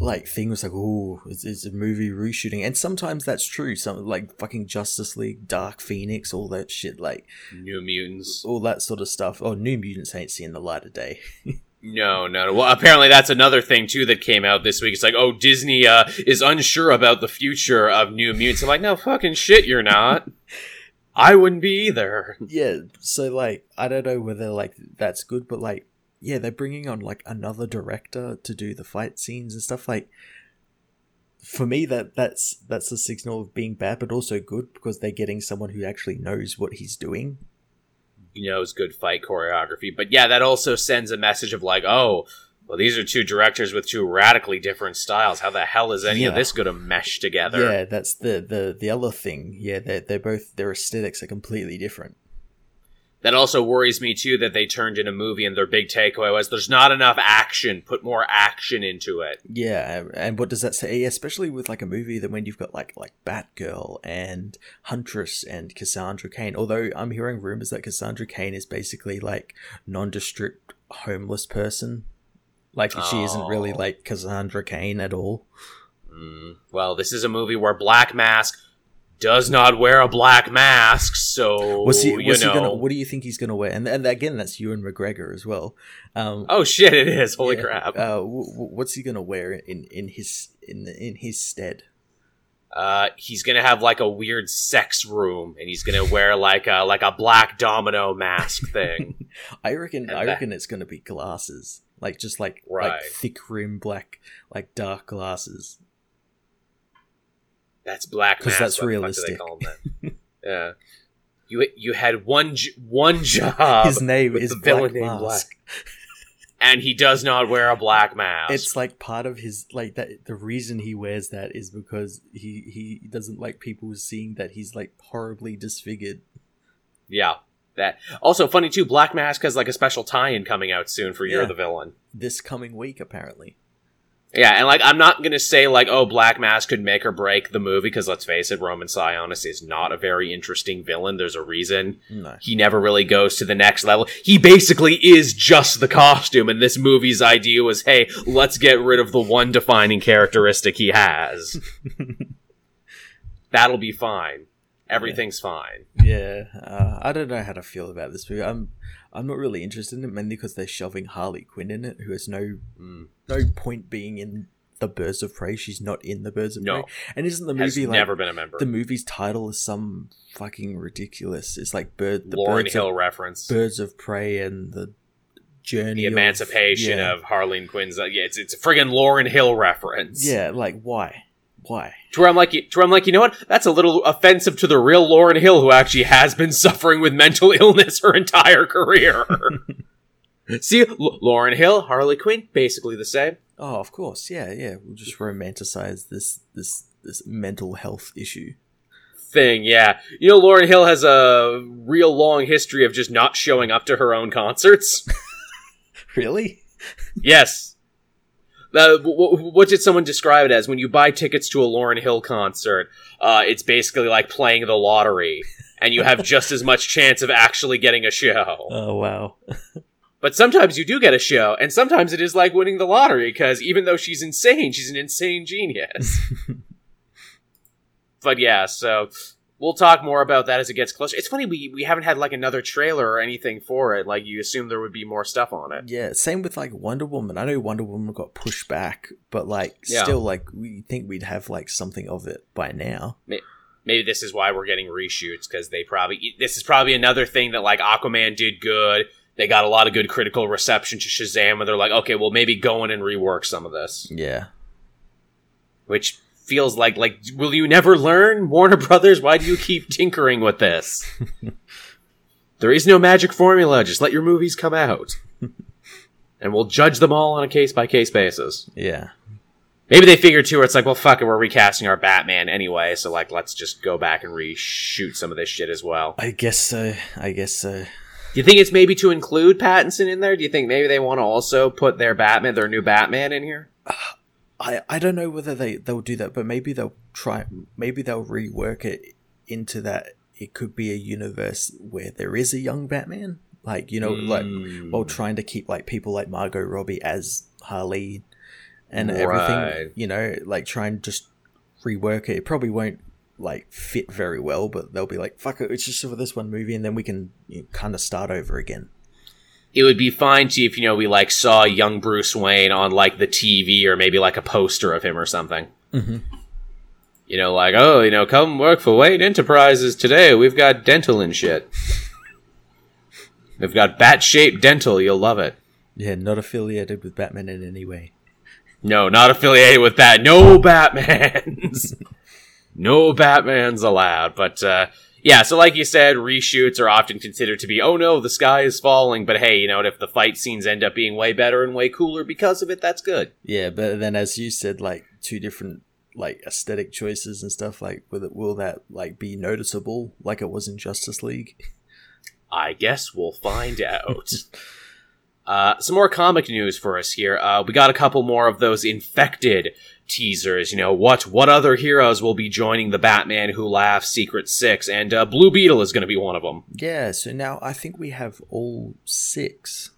like thing was like oh it's, it's a movie reshooting and sometimes that's true some like fucking justice league dark phoenix all that shit like New Mutants. all that sort of stuff. Oh, New Mutants ain't seeing the light of day. No, no, no. Well, apparently that's another thing too that came out this week. It's like, oh, Disney uh, is unsure about the future of New Mutants. I'm like, no, fucking shit, you're not. I wouldn't be either. yeah, so like I don't know whether like that's good, but like yeah, they're bringing on like another director to do the fight scenes and stuff. Like for me, that that's that's a signal of being bad, but also good because they're getting someone who actually knows what he's doing. He knows good fight choreography. But yeah, that also sends a message of like, oh, well, these are two directors with two radically different styles. How the hell is any of this going to mesh together? Yeah, that's the the the other thing. Yeah, they're they're both their aesthetics are completely different. That also worries me too that they turned in a movie and their big takeaway was there's not enough action. Put more action into it. Yeah, and what does that say? Especially with like a movie that when you've got like like Batgirl and Huntress and Cassandra Cain. Although I'm hearing rumors that Cassandra Cain is basically like nondescript homeless person. Like she isn't really Oh. like Cassandra Cain at all. Mm, well, this is a movie where Black Mask does not wear a black mask, so What's he? you know. he gonna? What do you think he's gonna wear? And and again, that's Ewan McGregor as well. Um, Oh shit! It is. Holy yeah, crap! Uh, w- w- what's he gonna wear in in his in in his stead? Uh, he's gonna have like a weird sex room, and he's gonna wear like a like a black domino mask thing. I reckon. And I that- reckon it's gonna be glasses, like just like Right. like thick rim black, like dark glasses. That's black because that's what the fuck do realistic. They call him that? yeah. You you had one one job. His name is the villain Black named Mask. and he does not wear a black mask. It's like part of his like that. The reason he wears that is because he he doesn't like people seeing that he's like horribly disfigured. yeah. That also funny too. Black Mask has like a special tie-in coming out soon for You're Yeah. the Villain. This coming week, apparently. Yeah, and like I'm not gonna say like oh Black Mask could make or break the movie because let's face it, Roman Sionis is not a very interesting villain. There's a reason No. he never really goes to the next level. He basically is just the costume, and this movie's idea was hey, let's get rid of the one defining characteristic he has. That'll be fine. Everything's fine. Yeah, uh, I don't know how to feel about this movie. I'm I'm not really interested in it mainly because they're shoving Harley Quinn in it, who has no Mm. no point being in the Birds of Prey. She's not in the Birds of No. Prey, and isn't the Has movie like never been a member. the movie's title is some fucking ridiculous? It's like bird the Lauren birds Hill of, reference. Birds of Prey and the journey the of- emancipation yeah. of Harleen Quinn's. Uh, yeah, it's it's a friggin' Lauryn Hill reference. yeah, like why, why? To where I'm like, to where I'm like, you know what? That's a little offensive to the real Lauryn Hill, who actually has been suffering with mental illness her entire career. See, L- Lauryn Hill, Harley Quinn, basically the same. Oh, of course, yeah, yeah. We'll just romanticize this this this mental health issue. Thing, yeah. You know, Lauryn Hill has a real long history of just not showing up to her own concerts. Really? yes. Uh, w- w- what did someone describe it as? When you buy tickets to a Lauryn Hill concert, uh, it's basically like playing the lottery, and you have just as much chance of actually getting a show. Oh wow. But sometimes you do get a show, and sometimes it is like winning the lottery because even though she's insane, she's an insane genius. but yeah, so we'll talk more about that as it gets closer. It's funny we we haven't had like another trailer or anything for it. Like you assume there would be more stuff on it. Yeah, same with like Wonder Woman. I know Wonder Woman got pushed back, but like Yeah. still like we think we'd have like something of it by now. Maybe this is why we're getting reshoots because they probably this is probably another thing that like Aquaman did good. They got a lot of good critical reception to Shazam, and they're like, okay, well maybe go in and rework some of this. Yeah. which feels like like will you never learn warner brothers? Why do you keep tinkering with this? There is no magic formula. Just let your movies come out. And we'll judge them all on a case by case basis. Yeah. maybe they figure too where it's like well fuck it we're recasting our batman anyway so like let's just go back and reshoot some of this shit as well. I guess so. I guess so. do you think it's maybe to include pattinson in there? Do you think maybe they want to also put their batman their new batman in here uh, I I don't know whether they they'll do that, but maybe they'll try. Maybe they'll rework it into that it could be a universe where there is a young Batman, like you know, like Mm. while trying to keep like people like Margot Robbie as Harley and Right. everything. You know, like try and just rework it. It probably won't like fit very well, but they'll be like, "Fuck it, it's just for this one movie," and then we can you know, kind of start over again. It would be fine to if you know we like saw young Bruce Wayne on like the TV or maybe like a poster of him or something. Mhm. You know, like oh, you know, come work for Wayne Enterprises today. We've got dental and shit. We've got bat shaped dental. You'll love it. Yeah, not affiliated with Batman in any way. No, not affiliated with that. No Batmans. no Batmans allowed. But uh, yeah, so like you said, reshoots are often considered to be, oh no, the sky is falling. But hey, you know what? If the fight scenes end up being way better and way cooler because of it, that's good. Yeah, but then as you said, like two different like aesthetic choices and stuff. Like, will it, will that like be noticeable like it was in Justice League? I guess we'll find out. Uh, some more comic news for us here. Uh, we got a couple more of those infected teasers. You know what? What other heroes will be joining the Batman Who Laughs Secret Six? And uh, Blue Beetle is going to be one of them. Yeah. So now I think we have all six.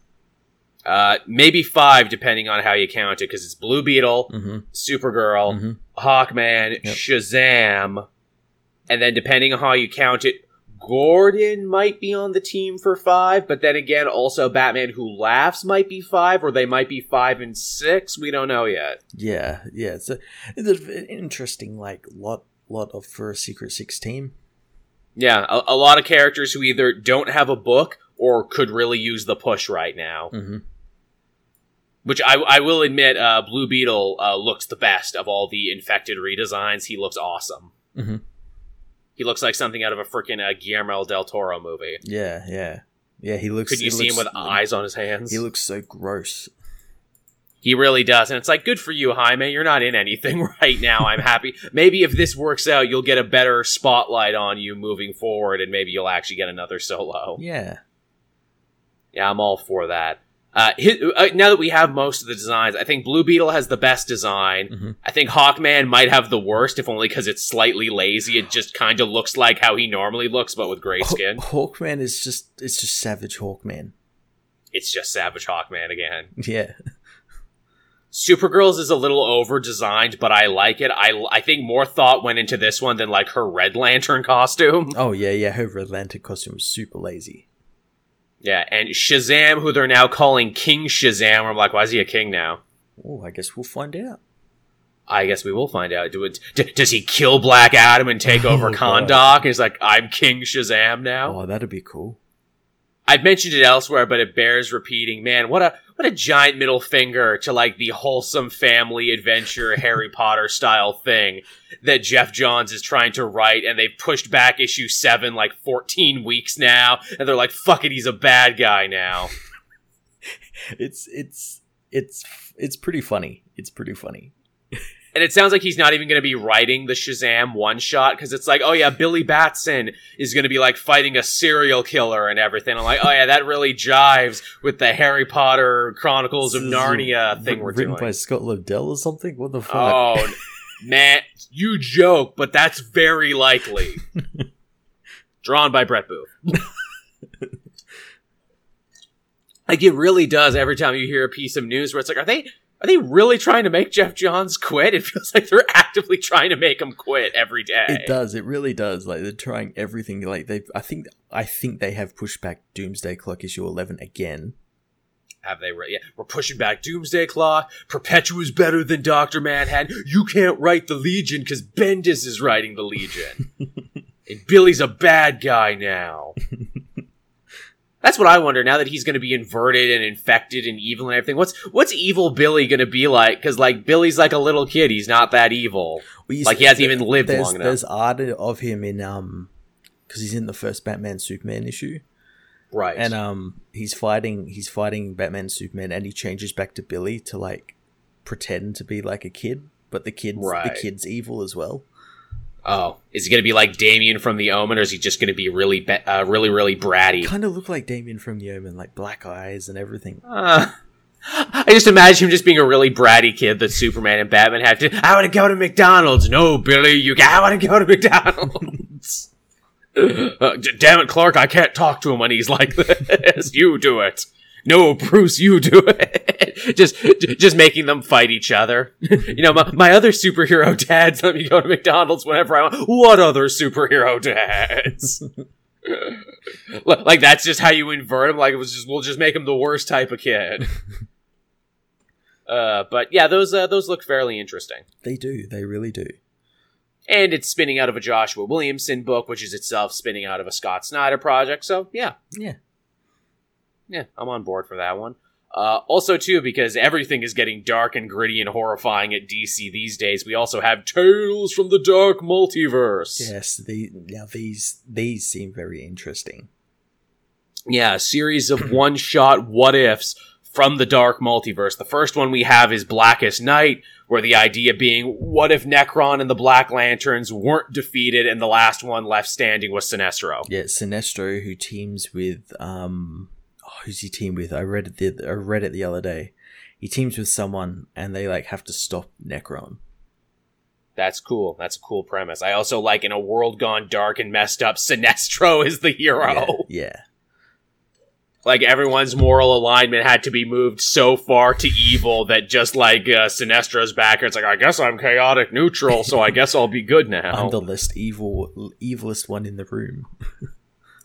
Uh, maybe five, depending on how you count it, because it's Blue Beetle, Mm-hmm. Supergirl, Mhm. Hawkman, Yep. Shazam, and then depending on how you count it, Gordon might be on the team for five, but then again, also Batman Who Laughs might be five, or they might be five and six. We don't know yet. Yeah. Yeah. It's, a, it's an interesting like lot lot of for a Secret Six team. Yeah, a, a lot of characters who either don't have a book or could really use the push right now. Mm-hmm. Which I, I will admit, uh, Blue Beetle uh, looks the best of all the infected redesigns. He looks awesome. Mhm. He looks like something out of a freaking uh, Guillermo del Toro movie. Yeah. Yeah. Yeah, he looks. Could you see him looks- with eyes on his hands? He looks so gross. He really does. And it's like, good for you, Jaime. You're not in anything right now. I'm happy. Maybe if this works out, you'll get a better spotlight on you moving forward, and maybe you'll actually get another solo. Yeah. Yeah, I'm all for that. Uh, hi- uh, now that we have most of the designs, I think Blue Beetle has the best design. Mhm. I think Hawkman might have the worst, if only because it's slightly lazy. It just kind of looks like how he normally looks, but with gray skin. Haw- Hawkman is just it's just savage Hawkman. It's just Savage Hawkman again. Yeah. Supergirl's is a little over designed, but I like it. I, I think more thought went into this one than like her Red Lantern costume. Oh yeah, yeah. Her Red Lantern costume was super lazy. Yeah, and Shazam, who they're now calling King Shazam. I'm like, why is he a king now? Oh, I guess we'll find out. I guess we will find out. Do it, d- does he kill Black Adam and take oh, over Oh? God. And he's like, I'm King Shazam now. Oh, that'd be cool. I've mentioned it elsewhere, but it bears repeating. Man, what a what a giant middle finger to like the wholesome family adventure Harry Potter style thing that Geoff Johns is trying to write, and they've pushed back issue seven like fourteen weeks now, and they're like, "Fuck it, he's a bad guy now." It's it's it's it's pretty funny. It's pretty funny. And it sounds like he's not even going to be writing the Shazam one shot because it's like, oh yeah, Billy Batson is going to be like fighting a serial killer and everything. I'm like, oh yeah, that really jives with the Harry Potter Chronicles of Narnia thing we're written doing. by Scott Lobdell or something. What the fuck? Oh, man, you joke, but that's very likely. Drawn by Brett Booth. like it really does every time you hear a piece of news where it's like, are they are they really trying to make Geoff Johns quit? It feels like they're actively trying to make him quit every day. It does. It really does. Like they're trying everything. Like they, I think, I think they have pushed back Doomsday Clock issue eleven again. Have they? Re- yeah, we're pushing back Doomsday Clock. Perpetua's better than Doctor Manhattan. You can't write the Legion because Bendis is writing the Legion, and Billy's a bad guy now. That's what I wonder now that he's going to be inverted and infected and evil and everything. What's what's evil Billy going to be like? Because like Billy's like a little kid. He's not that evil. Well, Like, he hasn't even lived long enough. There's art of him in um, because he's in the first Batman Superman issue, Right. and um, he's fighting he's fighting Batman Superman, and he changes back to Billy to like pretend to be like a kid, but the kid's Right. the kid's evil as well. Oh, is he going to be like Damien from The Omen, or is he just going to be really, ba- uh, really, really bratty? Kind of look like Damien from The Omen, like black eyes and everything. Uh, I just imagine him just being a really bratty kid that Superman and Batman have to. I want to go to McDonald's. No, Billy, you. I want to go to McDonald's. Uh, d- damn it, Clark! I can't talk to him when he's like this. You do it. No, Bruce, you do it. just, just making them fight each other. you know, my, my other superhero dads let me go to McDonald's whenever I want. What other superhero dads? Like that's just how you invert him. Like it was just we'll just make him the worst type of kid. uh, but yeah, those uh, those look fairly interesting, They do. They really do. and it's spinning out of a Joshua Williamson book, which is itself spinning out of a Scott Snyder project. So yeah, Yeah. Yeah, I'm on board for that one. Uh, also, too, because everything is getting dark and gritty and horrifying at DC these days, we also have Tales from the Dark Multiverse. Yes. The now these these seem very interesting. Yeah, a series of one shot what ifs from the Dark Multiverse. The first one we have is Blackest Night, where the idea being what if Nekron and the Black Lanterns weren't defeated and the last one left standing was Sinestro? Yeah, Sinestro who teams with um who's he teamed with? I read it the I read it the other day. He teams with someone and they like have to stop Nekron. That's cool. That's a cool premise. I also like in a world gone dark and messed up, Sinestro is the hero. Yeah, yeah. Like everyone's moral alignment had to be moved so far to evil that just like uh, Sinestro's back, it's like I guess I'm chaotic neutral, so I guess I'll be good now. I'm the least evil evilest one in the room.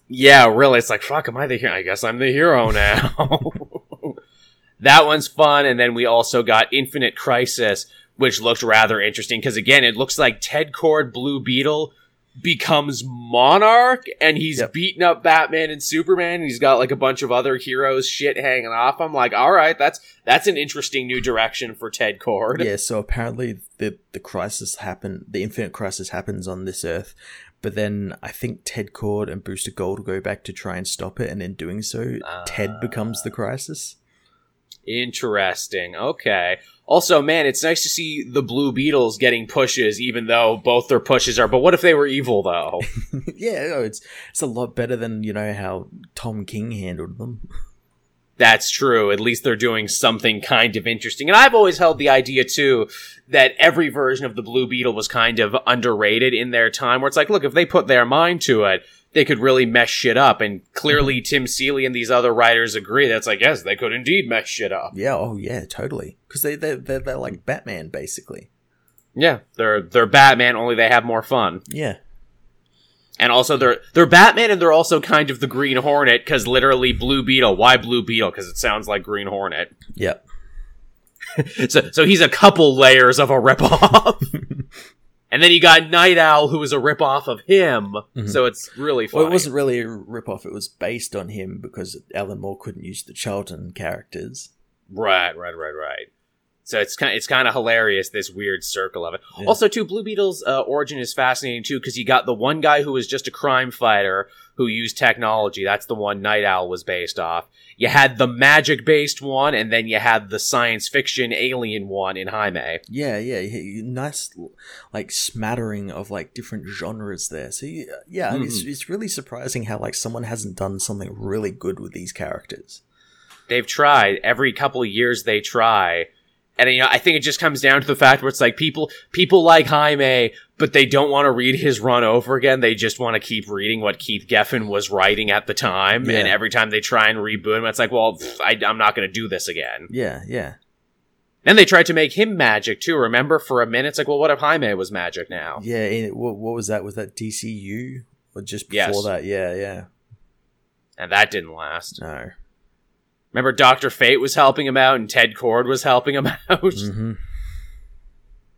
Yeah, really. It's like, fuck, am I the hero? I guess I'm the hero now. that one's fun. And then we also got Infinite Crisis, which looked rather interesting because, again, it looks like Ted Kord Blue Beetle becomes Monarch and he's Yep. beating up Batman and Superman. And he's got like a bunch of other heroes shit hanging off. I'm like, all right, that's that's an interesting new direction for Ted Kord. yeah, so apparently the the crisis happen the infinite crisis happens on this earth, But then I think Ted Kord and Booster Gold go back to try and stop it, and in doing so, Ted becomes the crisis. Interesting. Okay. Also, man, it's nice to see the Blue Beetles getting pushes, even though both their pushes are. But what if they were evil, though? yeah, no, it's it's a lot better than you know how Tom King handled them. That's true. At least they're doing something kind of interesting. And I've always held the idea too that every version of the Blue Beetle was kind of underrated in their time. Where it's like, look, if they put their mind to it, they could really mess shit up. And clearly, mm-hmm. Tim Seeley and these other writers agree. That's like, yes, they could indeed mess shit up. Yeah. Oh, yeah. Totally. Because they they they're, they're like Batman, basically. Yeah, they're they're Batman. Only they have more fun. Yeah. And also, they're they're Batman, and they're also kind of the Green Hornet because literally Blue Beetle. Why Blue Beetle? Because it sounds like Green Hornet. Yep. so so he's a couple layers of a ripoff. and then you got Night Owl, who was a ripoff of him. Mhm. So it's really funny. Well, it wasn't really a ripoff. It was based on him because Alan Moore couldn't use the Charlton characters. Right, right, right, right. So it's kind of, it's kind of hilarious this weird circle of it. Yeah. Also, too, Blue Beetle's uh, origin is fascinating too because you got the one guy who was just a crime fighter who used technology. That's the one Night Owl was based off. You had the magic based one, and then you had the science fiction alien one in Jaime. Yeah, yeah, nice, like smattering of like different genres there. So yeah, yeah and it's it's really surprising how like someone hasn't done something really good with these characters. They've tried every couple of years. They try. And you know, I think it just comes down to the fact where it's like people people like Jaime, but they don't want to read his run over again. They just want to keep reading what Keith Giffen was writing at the time. Yeah. And every time they try and reboot him, it's like, well, I, I'm not going to do this again. Yeah, yeah, Then they tried to make him magic too. Remember, for a minute, it's like, well, what if Jaime was magic now? yeah. And what what was that? Was that DCU or just before Yes. that? Yeah, yeah. And that didn't last. No. Remember, Doctor Fate was helping him out, and Ted Kord was helping him out. hmm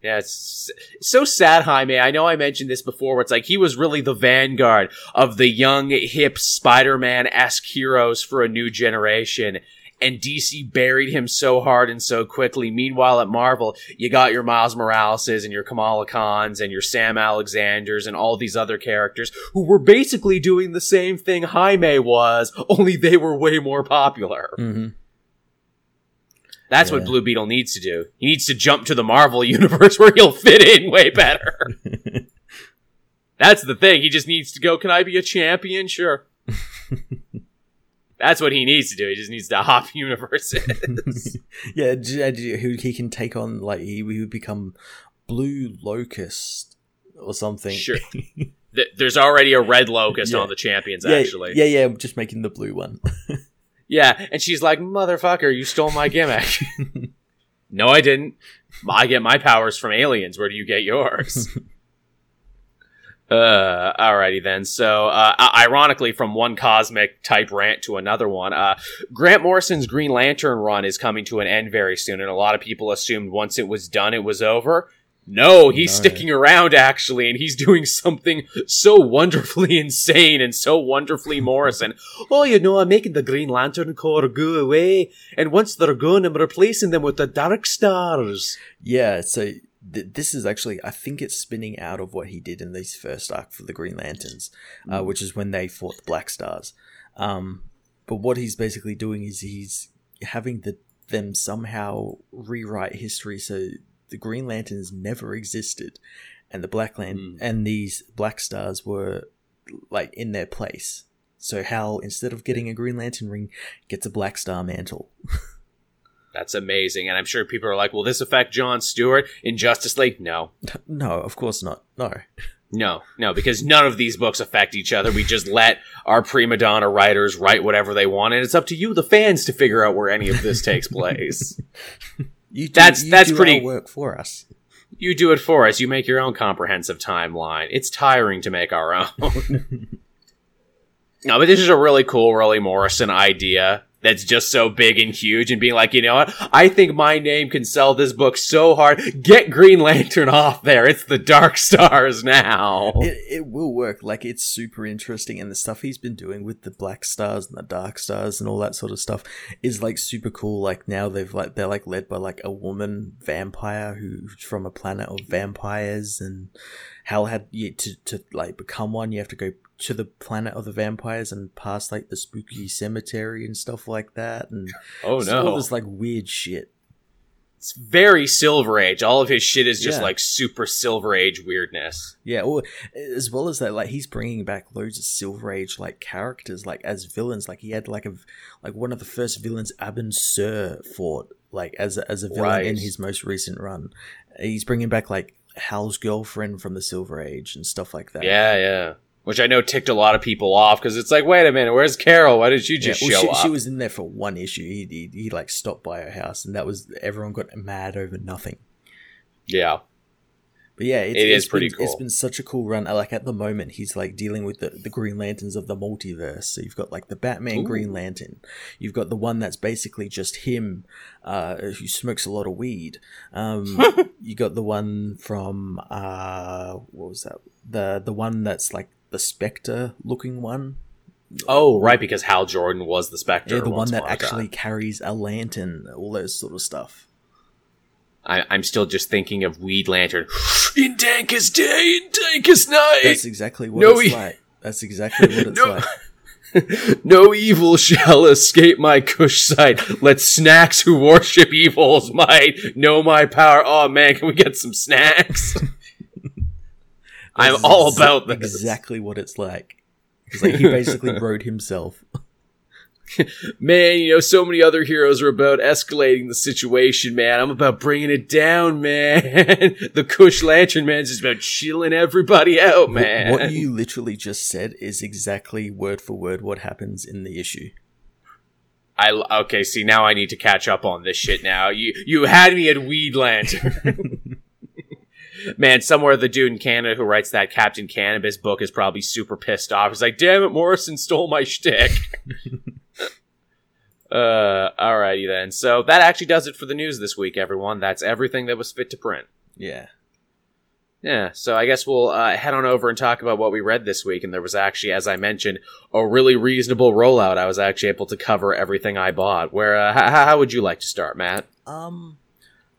Yeah, it's it's so sad, Jaime. I know I mentioned this before, where it's like he was really the vanguard of the young, hip Spider-Man esque heroes for a new generation. And DC buried him so hard and so quickly. Meanwhile, at Marvel, you got your Miles Moraleses and your Kamala Khans and your Sam Alexanders and all these other characters who were basically doing the same thing Jaime was, only they were way more popular. hmm That's what Blue Beetle needs to do. He needs to jump to the Marvel universe where he'll fit in way better. That's the thing. He just needs to go, can I be a champion? Sure. That's what he needs to do. He just needs to hop universes. yeah, j- j- who he can take on like he, would become Blue Locust or something. Sure. There's already a red locust Yeah. on the champions, yeah, actually. yeah, yeah. Just making the blue one. Yeah, and she's like, motherfucker, you stole my gimmick. no, I didn't. I get my powers from aliens. Where do you get yours? Uh, alrighty then. So, uh, ironically, from one cosmic type rant to another one, uh, Grant Morrison's Green Lantern run is coming to an end very soon, and a lot of people assumed once it was done, it was over. No, he's No. sticking around actually, and he's doing something so wonderfully insane and so wonderfully Morrison. Oh, you know, I'm making the Green Lantern Corps go away, and once they're gone, I'm replacing them with the Dark Stars. yeah, so th- this is actually I think it's spinning out of what he did in this first arc for the Green Lanterns, uh, which is when they fought the Black Stars. Um, but what he's basically doing is he's having the them somehow rewrite history so the Green Lanterns never existed, and the Black Lan- Mm. and these Black Stars were like in their place. So Hal, instead of getting a Green Lantern ring, gets a Black Star mantle. That's amazing, and I'm sure people are like, "Will this affect John Stewart in Justice League?" No, No, of course not. No. no, no, because none of these books affect each other. We just let our prima donna writers write whatever they want, and it's up to you, the fans, to figure out where any of this takes place. You do, That's- you that's do pretty- work for us. You do it for us. You make your own comprehensive timeline. It's tiring to make our own. no, but this is a really cool, really Morrison idea. That's just so big and huge and being like, you know what? I think my name can sell this book so hard. Get Green Lantern off there. It's the Dark Stars now. It, it will work. Like it's super interesting, and the stuff he's been doing with the Black Stars and the Dark Stars and all that sort of stuff is like super cool. Like now they've like they're like led by like a woman vampire who's from a planet of vampires, and hell had yet to to like become one. You have to go to the planet of the vampires and past like the spooky cemetery and stuff like that. And oh it's all no, this like weird shit. it's very Silver Age. All of his shit is just Yeah. like super Silver Age weirdness. Yeah, or as well as that, like he's bringing back loads of Silver Age like characters, like as villains. Like he had like a like one of the first villains Abin Sur fought like as a, as a villain in his most recent run. He's bringing back like Hal's girlfriend from the Silver Age and stuff like that. Yeah, yeah. Which I know ticked a lot of people off because it's like, wait a minute, where's Carol? Why did she Yeah, just well, show she, up? she was in there for one issue. He, he he like stopped by her house, and that was everyone got mad over nothing. yeah, But yeah, it's, It it's pretty been, It's cool. been such a cool run. Like at the moment, he's like dealing with the, the Green Lanterns of the multiverse. So you've got like the Batman Ooh. Green Lantern. You've got the one that's basically just him, uh, who smokes a lot of weed. Um, you got the one from uh, what was that? The the one that's like the Spectre looking one. Oh, right, because Hal Jordan was the Spectre. Yeah, the one that actually carries a lantern. All those sort of stuff. I, I'm still just thinking of Weed Lantern. in Dankus day, in Dankus night. That's exactly what No, it's he- like. That's exactly what it's No. like. no evil shall escape my cush sight. Let snacks who worship evil's might know my power. Oh man, can we get some snacks? I'm That's all about this. Exactly what it's like. It's like he basically wrote himself. Man, you know, so many other heroes are about escalating the situation, man. I'm about bringing it down, man. the Kush Lantern Man's just about chilling everybody out, man. What you literally just said is exactly word for word what happens in the issue. I okay. See, now I need to catch up on this shit. Now you you had me at Weed Lantern. Man, somewhere the dude in Canada who writes that Captain Cannabis book is probably super pissed off. He's like, "Damn it, Morrison stole my shtick." uh, alrighty then. So that actually does it for the news this week, everyone. That's everything that was fit to print. Yeah. Yeah, so I guess we'll uh, head on over and talk about what we read this week. And there was actually, as I mentioned, a really reasonable rollout. I was actually able to cover everything I bought. Where, uh, h- how would you like to start, Matt? Um,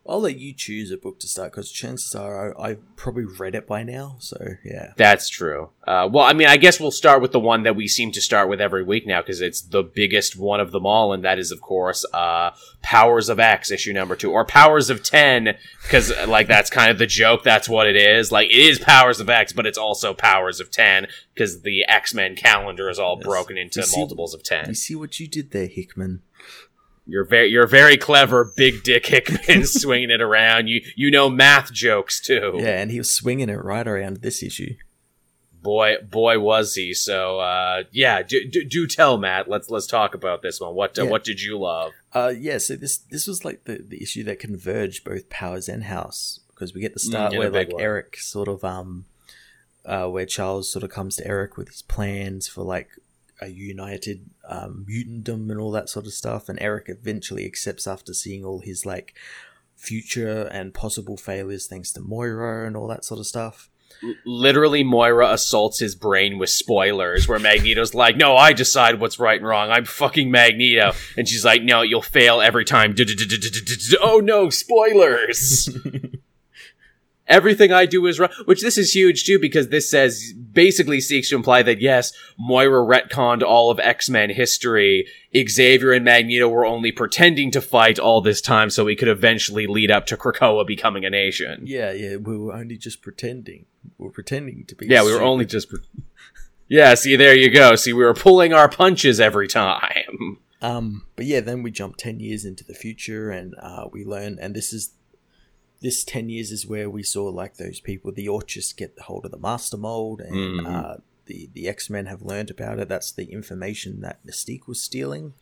I'll let you choose a book to start because chances are I, I've probably read it by now. So yeah. That's true. Uh, well, I mean, I guess we'll start with the one that we seem to start with every week now because it's the biggest one of them all, and that is, of course, uh, Powers of X issue number two, or Powers of Ten, because like that's kind of the joke. That's what it is. Like it is Powers of X, but it's also Powers of Ten because the X Men calendar is all Yes. broken into see- multiples of ten. You see what you did there, Hickman? You're very, you're very clever, big dick Hickman, swinging it around. You, you know math jokes too. Yeah, and he was swinging it right around this issue. boy boy was he so uh yeah do, do, do tell matt let's let's talk about this one what uh, Yeah. what did you love Uh, yeah. So this this was like the, the issue that converged both Powers and House because we get the start Mm, where like one. Erik sort of um, uh, where Charles sort of comes to Erik with his plans for like a united um, mutantdom and all that sort of stuff, and Erik eventually accepts after seeing all his like future and possible failures thanks to Moira and all that sort of stuff. L- literally moira assaults his brain with spoilers where magneto's like no i decide what's right and wrong. I'm fucking magneto. And she's like no you'll fail every time. Oh no spoilers everything I do is wrong. Which this is huge too, because this says basically seeks to imply that yes, Moira retconned all of X Men history. Xavier and Magneto were only pretending to fight all this time, so we could eventually lead up to Krakoa becoming a nation. Yeah, yeah, we were only just pretending. We were pretending to be. Yeah, we were only just. Pre- yeah, see, there you go. See, we were pulling our punches every time. Um, but yeah, then we jump ten years into the future, and uh, we learn, and this is this ten years is where we saw like those people, the Orchists, get the hold of the Master Mold, and Mhm. uh, the the X Men have learned about it. That's the information that Mystique was stealing.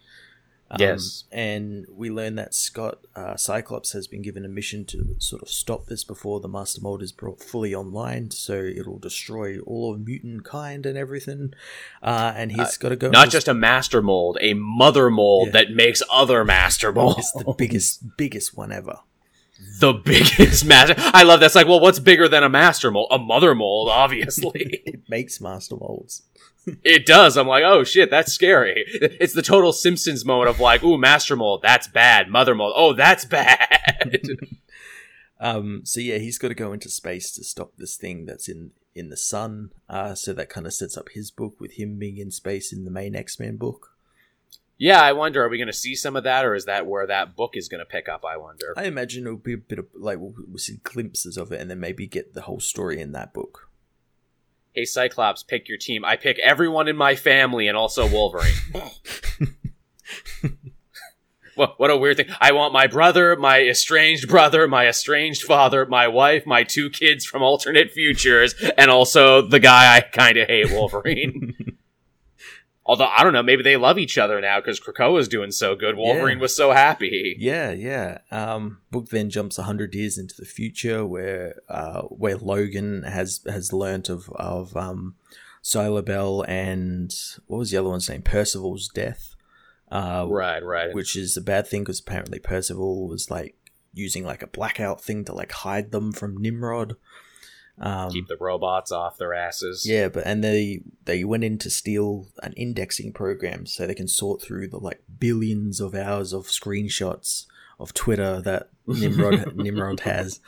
Um, Yes. And we learn that Scott uh, Cyclops has been given a mission to sort of stop this before the Master Mold is brought fully online, so it'll destroy all of mutant kind and everything. Uh, and he's got to go. Not just a master mold, a mother mold Yeah. that makes other master molds. It's the biggest, biggest one ever. The biggest master. I love that's like, well, what's bigger than a master mold? A mother mold, obviously. It makes Master Molds. it does. I'm like, oh shit, that's scary. It's the total Simpsons moment of like, ooh, master mold, that's bad. Mother mold, oh, that's bad. Um, so yeah, he's got to go into space to stop this thing that's in in the sun. Uh, so that kind of sets up his book with him being in space in the main X Men book. Yeah, I wonder, are we going to see some of that, or is that where that book is going to pick up? I wonder. I imagine it'll be a bit of like we'll, we'll see glimpses of it, and then maybe get the whole story in that book. hey, Cyclops, pick your team. I pick everyone in my family and also Wolverine. What, what a weird thing. I want my brother, my estranged brother, my estranged father, my wife, my two kids from alternate futures, and also the guy I kind of hate, Wolverine. Although, I don't know, maybe they love each other now because Krakoa's doing so good. Wolverine Yeah. was so happy. Yeah, yeah. Um, book then jumps hundred years into the future, where uh, where Logan has has learnt of of um, Cylobel and what was the other one's name? Percival's death. Uh, Right, right. which is a bad thing because apparently Percival was like using like a blackout thing to like hide them from Nimrod. Um, Keep the robots off their asses. yeah, but and they they went in to steal an indexing program so they can sort through the like billions of hours of screenshots of Twitter that Nimrod Nimrod has.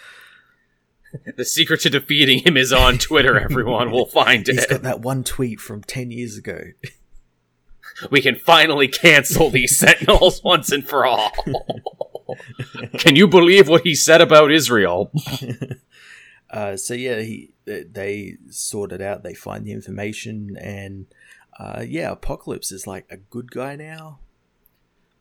The secret to defeating him is on Twitter, everyone. We'll find He's it. He's got that one tweet from ten years ago. we can finally cancel these sentinels once and for all. can you believe what he said about Israel? Uh, so yeah, he they- sort it out. They find the information, and uh, yeah, Apocalypse is like a good guy now.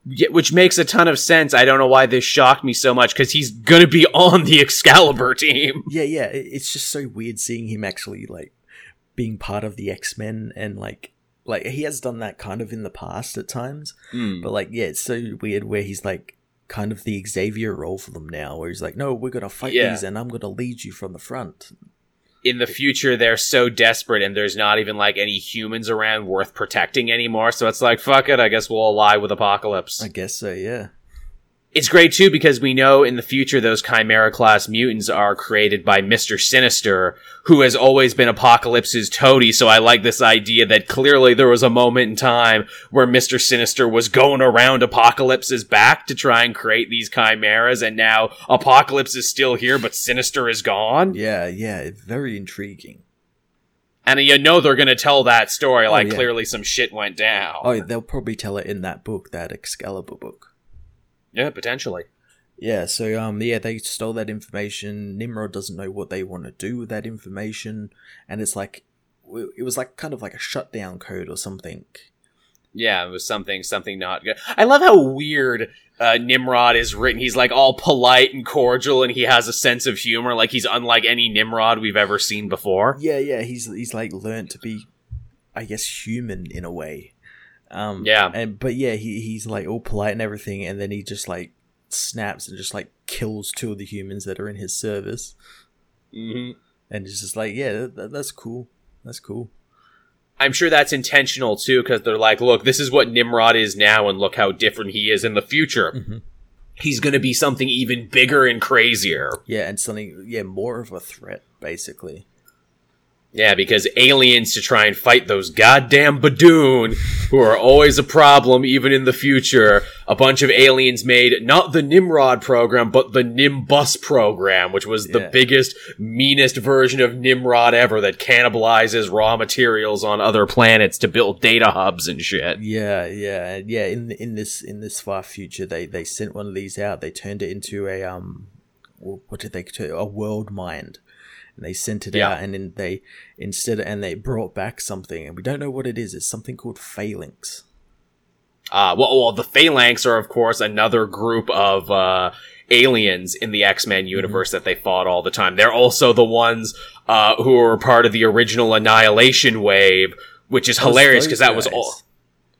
Yeah, which makes a ton of sense. I don't know why this shocked me so much because he's gonna be on the Excalibur team. Yeah, yeah. It's just so weird seeing him actually like being part of the X Men and like like he has done that kind of in the past at times. But like, yeah, it's so weird where he's like kind of the Xavier role for them now, where he's like, "No, we're gonna fight Yeah. these, and I'm gonna lead you from the front." In the future, they're so desperate, and there's not even like any humans around worth protecting anymore. So it's like, fuck it. I guess we'll ally with Apocalypse. I guess so. Yeah. It's great too because we know in the future those Chimera class mutants are created by Mr. Sinister, who has always been Apocalypse's toady. So I like this idea that clearly there was a moment in time where Mr. Sinister was going around Apocalypse's back to try and create these chimeras, and now Apocalypse is still here, but Sinister is gone. Yeah, yeah. Very intriguing. And uh, you know they're gonna tell that story oh, like yeah. clearly some shit went down. Oh, they'll probably tell it in that book, that Excalibur book. Yeah, potentially. Yeah, so um, yeah, they stole that information. Nimrod doesn't know what they want to do with that information, and it's like it was like kind of like a shutdown code or something. Yeah, it was something something not good. I love how weird uh, Nimrod is written. He's like all polite and cordial, and he has a sense of humor. Like he's unlike any Nimrod we've ever seen before. Yeah, yeah, he's he's like learned to be, I guess, human in a way. Um, Yeah. and but yeah, he he's like all polite and everything, and then he just like snaps and just like kills two of the humans that are in his service, hmm and it's just like, yeah, that, that's cool, that's cool. I'm sure that's intentional too, because they're like, look, this is what Nimrod is now, and look how different he is in the future. Mhm. He's going to be something even bigger and crazier. Yeah, and something, yeah, more of a threat, basically. Yeah, because aliens to try and fight those goddamn Badoon, who are always a problem even in the future. A bunch of aliens made not the Nimrod program, but the Nimbus program, which was the Yeah. biggest, meanest version of Nimrod ever that cannibalizes raw materials on other planets to build data hubs and shit. Yeah, yeah, yeah. In in this in this far future, they they sent one of these out. They turned it into a um, what did they turn a world mind, and they sent it Yeah. out, and then they instead and they brought back something, and we don't know what it is. It's something called phalanx. Uh, well, well, the Phalanx are, of course, another group of, uh, aliens in the X-Men universe that they fought all the time. They're also the ones, uh, who were part of the original Annihilation wave, which is hilarious because that was all,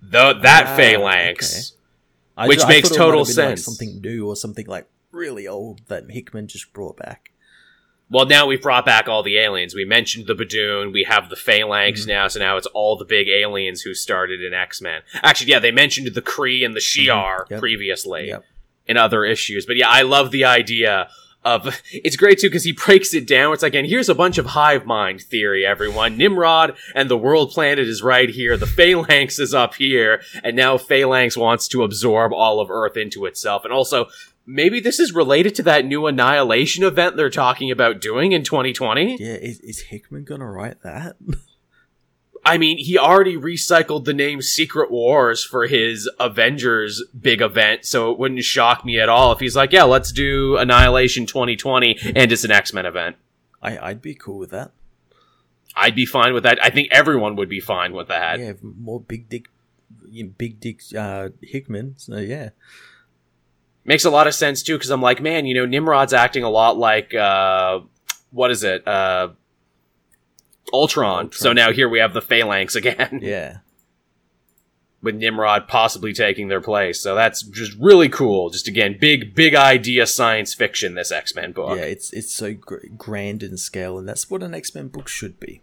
the, that Ah, Phalanx. I Which I makes might total been, like, sense. something new or something like really old that Hickman just brought back. Well, now we've brought back all the aliens. We mentioned the Badoon. We have the Phalanx Mhm. now, so now it's all the big aliens who started in X Men. Actually, yeah, they mentioned the Kree and the Shi'ar Mm-hmm. Yep. previously Yep. in other issues. But yeah, I love the idea of it's great too because he breaks it down. It's like, and here's a bunch of hive mind theory, everyone. Nimrod and the world planet is right here. The Phalanx is up here, and now Phalanx wants to absorb all of Earth into itself. And also, maybe this is related to that new annihilation event they're talking about doing in 2020. Yeah, is, is Hickman gonna write that? I mean, he already recycled the name Secret Wars for his Avengers big event, so it wouldn't shock me at all if he's like, yeah, let's do Annihilation 2020 and it's an X-Men event. I I'd be cool with that. I'd be fine with that. I think everyone would be fine with that. yeah, more big dick, you know, big dick uh, Hickman. So yeah, Makes a lot of sense too, because I'm like, man, you know, Nimrod's acting a lot like, uh, what is it? Uh, Ultron. Ultron. So now here we have the Phalanx again. yeah, with Nimrod possibly taking their place. So that's just really cool. Just again, big, big idea science fiction, this X Men book. yeah. It's it's so gr- grand in scale, and that's what an X Men book should be.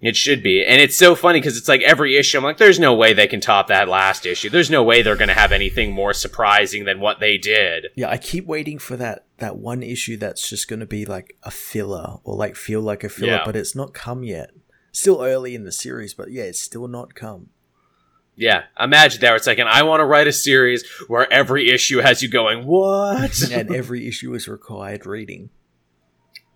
It should be. And it's so funny because it's like every issue, I'm like, there's no way they can top that last issue. There's no way they're going to have anything more surprising than what they did. Yeah, I keep waiting for that that one issue that's just going to be like a filler or like feel like a filler, Yeah. but it's not come yet. Still early in the series, but yeah, it's still not come. Yeah, imagine that. It's like, and I want to write a series where every issue has you going, what? and every issue is required reading.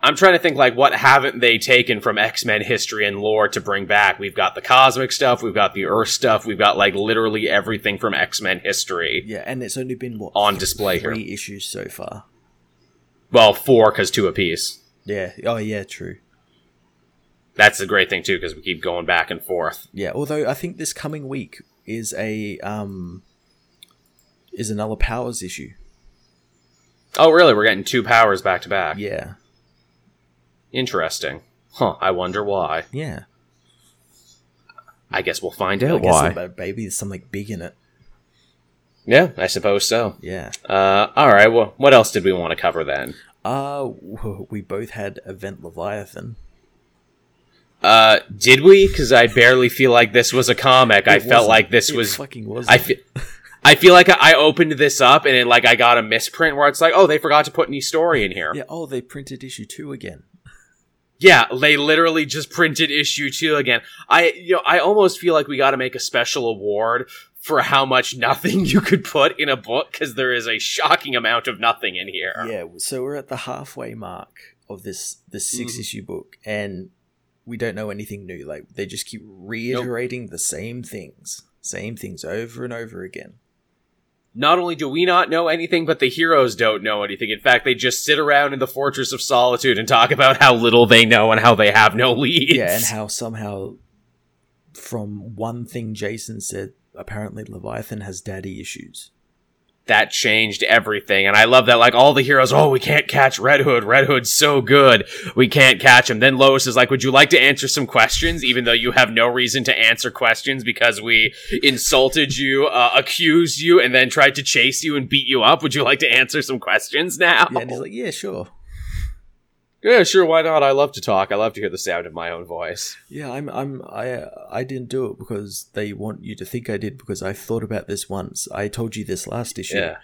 I'm trying to think like what haven't they taken from X-Men history and lore to bring back? We've got the cosmic stuff, we've got the Earth stuff, we've got like literally everything from X-Men history. Yeah, and it's only been what On display here. three issues so far. Well, four because two apiece. Yeah. Oh yeah, true. That's the great thing too because we keep going back and forth. Yeah. Although I think this coming week is a um is another powers issue. Oh, really? We're getting two powers back to back. Yeah. Interesting. Huh? I wonder why. Yeah. I guess we'll find I out guess why. uh, maybe there's something big in it. Yeah, I suppose so. Yeah. Uh, all right. Well, what else did we want to cover then? Uh we both had Event Leviathan. Uh, did we? Because I barely feel like this was a comic. I felt wasn't. like this It was. fucking was. I feel. I feel like I opened this up and it, like I got a misprint where it's like, oh, they forgot to put any story in here. Yeah. Oh, they printed issue two again. Yeah, they literally just printed issue two again. I, you know, I almost feel like we got to make a special award for how much nothing you could put in a book because there is a shocking amount of nothing in here. Yeah. So we're at the halfway mark of this this six Mhm. issue book, and we don't know anything new. Like they just keep reiterating the same things, same things over and over again. Not only do we not know anything, but the heroes don't know anything. In fact, they just sit around in the Fortress of Solitude and talk about how little they know and how they have no leads. Yeah, and how somehow from one thing Jason said, apparently Leviathan has daddy issues. That changed everything. And I love that, like, all the heroes, oh, we can't catch Red Hood. Red Hood's so good. We can't catch him. Then Lois is like, would you like to answer some questions, even though you have no reason to answer questions because we insulted you, uh, accused you, and then tried to chase you and beat you up? Would you like to answer some questions now? Yeah, and he's like, yeah, sure. Yeah, sure, why not? I love to talk. I love to hear the sound of my own voice. Yeah, I'm, I'm, I, I didn't do it because they want you to think I did because I thought about this once. I told you this last issue. Yeah.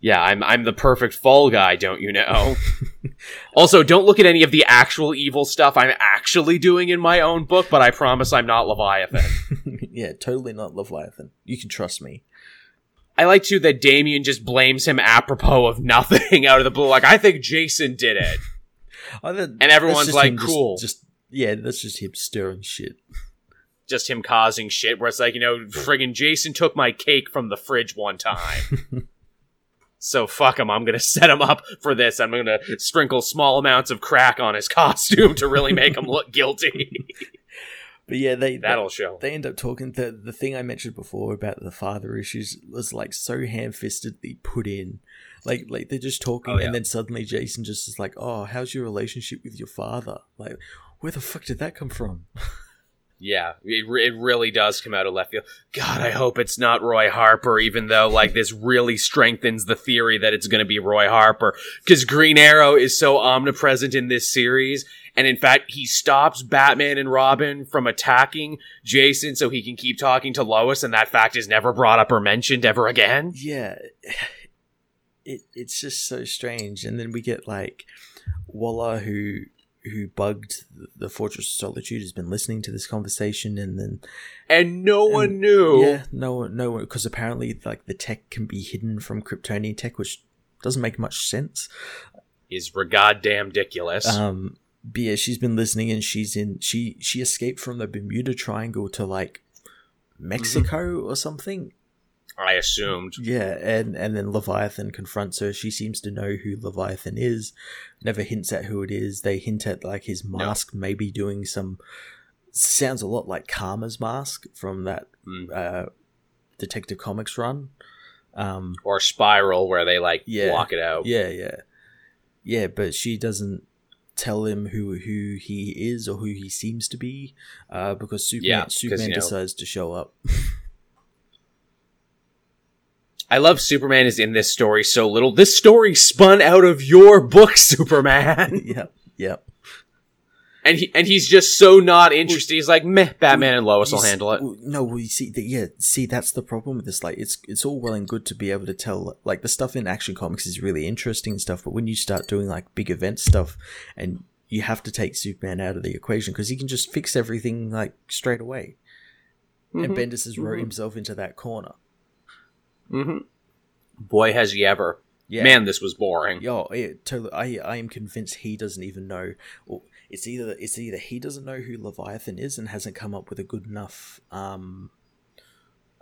Yeah, I'm I'm the perfect fall guy, don't you know? also, don't look at any of the actual evil stuff I'm actually doing in my own book, but I promise I'm not Leviathan. yeah, totally not Leviathan. You can trust me. I like too that Damian just blames him apropos of nothing out of the blue. Like, I think Jason did it. And everyone's like, cool. Just, yeah, that's just him stirring shit. Just him causing shit where it's like, you know, friggin' Jason took my cake from the fridge one time. so fuck him. I'm gonna set him up for this. I'm gonna sprinkle small amounts of crack on his costume to really make him look guilty. But yeah, they That'll show. they end up talking the the thing I mentioned before about the father issues was like so ham fistedly put in. Like like they're just talking Oh, yeah. and then suddenly Jason just is like, Oh, how's your relationship with your father? Like, where the fuck did that come from? Yeah, it, re- it really does come out of left field. God, I hope it's not Roy Harper, even though, like, this really strengthens the theory that it's going to be Roy Harper. Because Green Arrow is so omnipresent in this series. And in fact, he stops Batman and Robin from attacking Jason so he can keep talking to Lois, and that fact is never brought up or mentioned ever again. Yeah. It, it's just so strange. And then we get, like, Waller who who bugged the Fortress of Solitude has been listening to this conversation, and then and no and, one knew. Yeah, no one, no one, because apparently, like the tech can be hidden from Kryptonian tech, which doesn't make much sense. Is goddamn ridiculous. Um, but yeah, she's been listening, and she's in. She she escaped from the Bermuda Triangle to like Mexico mm-hmm. or something. I assumed. Yeah, and and then Leviathan confronts her. She seems to know who Leviathan is. Never hints at who it is. They hint at like his mask, no. maybe doing some. Sounds a lot like Karma's mask from that mm. uh, Detective Comics run. Um, or Spiral, where they like yeah, block it out. Yeah, yeah, yeah. But she doesn't tell him who who he is or who he seems to be, uh, because Superman yeah, Superman you know, decides to show up. I love Superman is in this story so little. This story spun out of your book, Superman. yep, yep. And he and he's just so not interested. He's like, meh, Batman and Lois will handle it. No, we see that. Yeah, see, that's the problem with this. Like, it's it's all well and good to be able to tell. Like, the stuff in Action Comics is really interesting stuff, but when you start doing like big event stuff, and you have to take Superman out of the equation because he can just fix everything like straight away. Mm-hmm. And Bendis has wrote mm-hmm. himself into that corner. Mm-hmm. Boy, has he ever. Yeah. Man, this was boring. Yo, yeah, totally. I I am convinced he doesn't even know. Well, it's either it's either he doesn't know who Leviathan is and hasn't come up with a good enough um,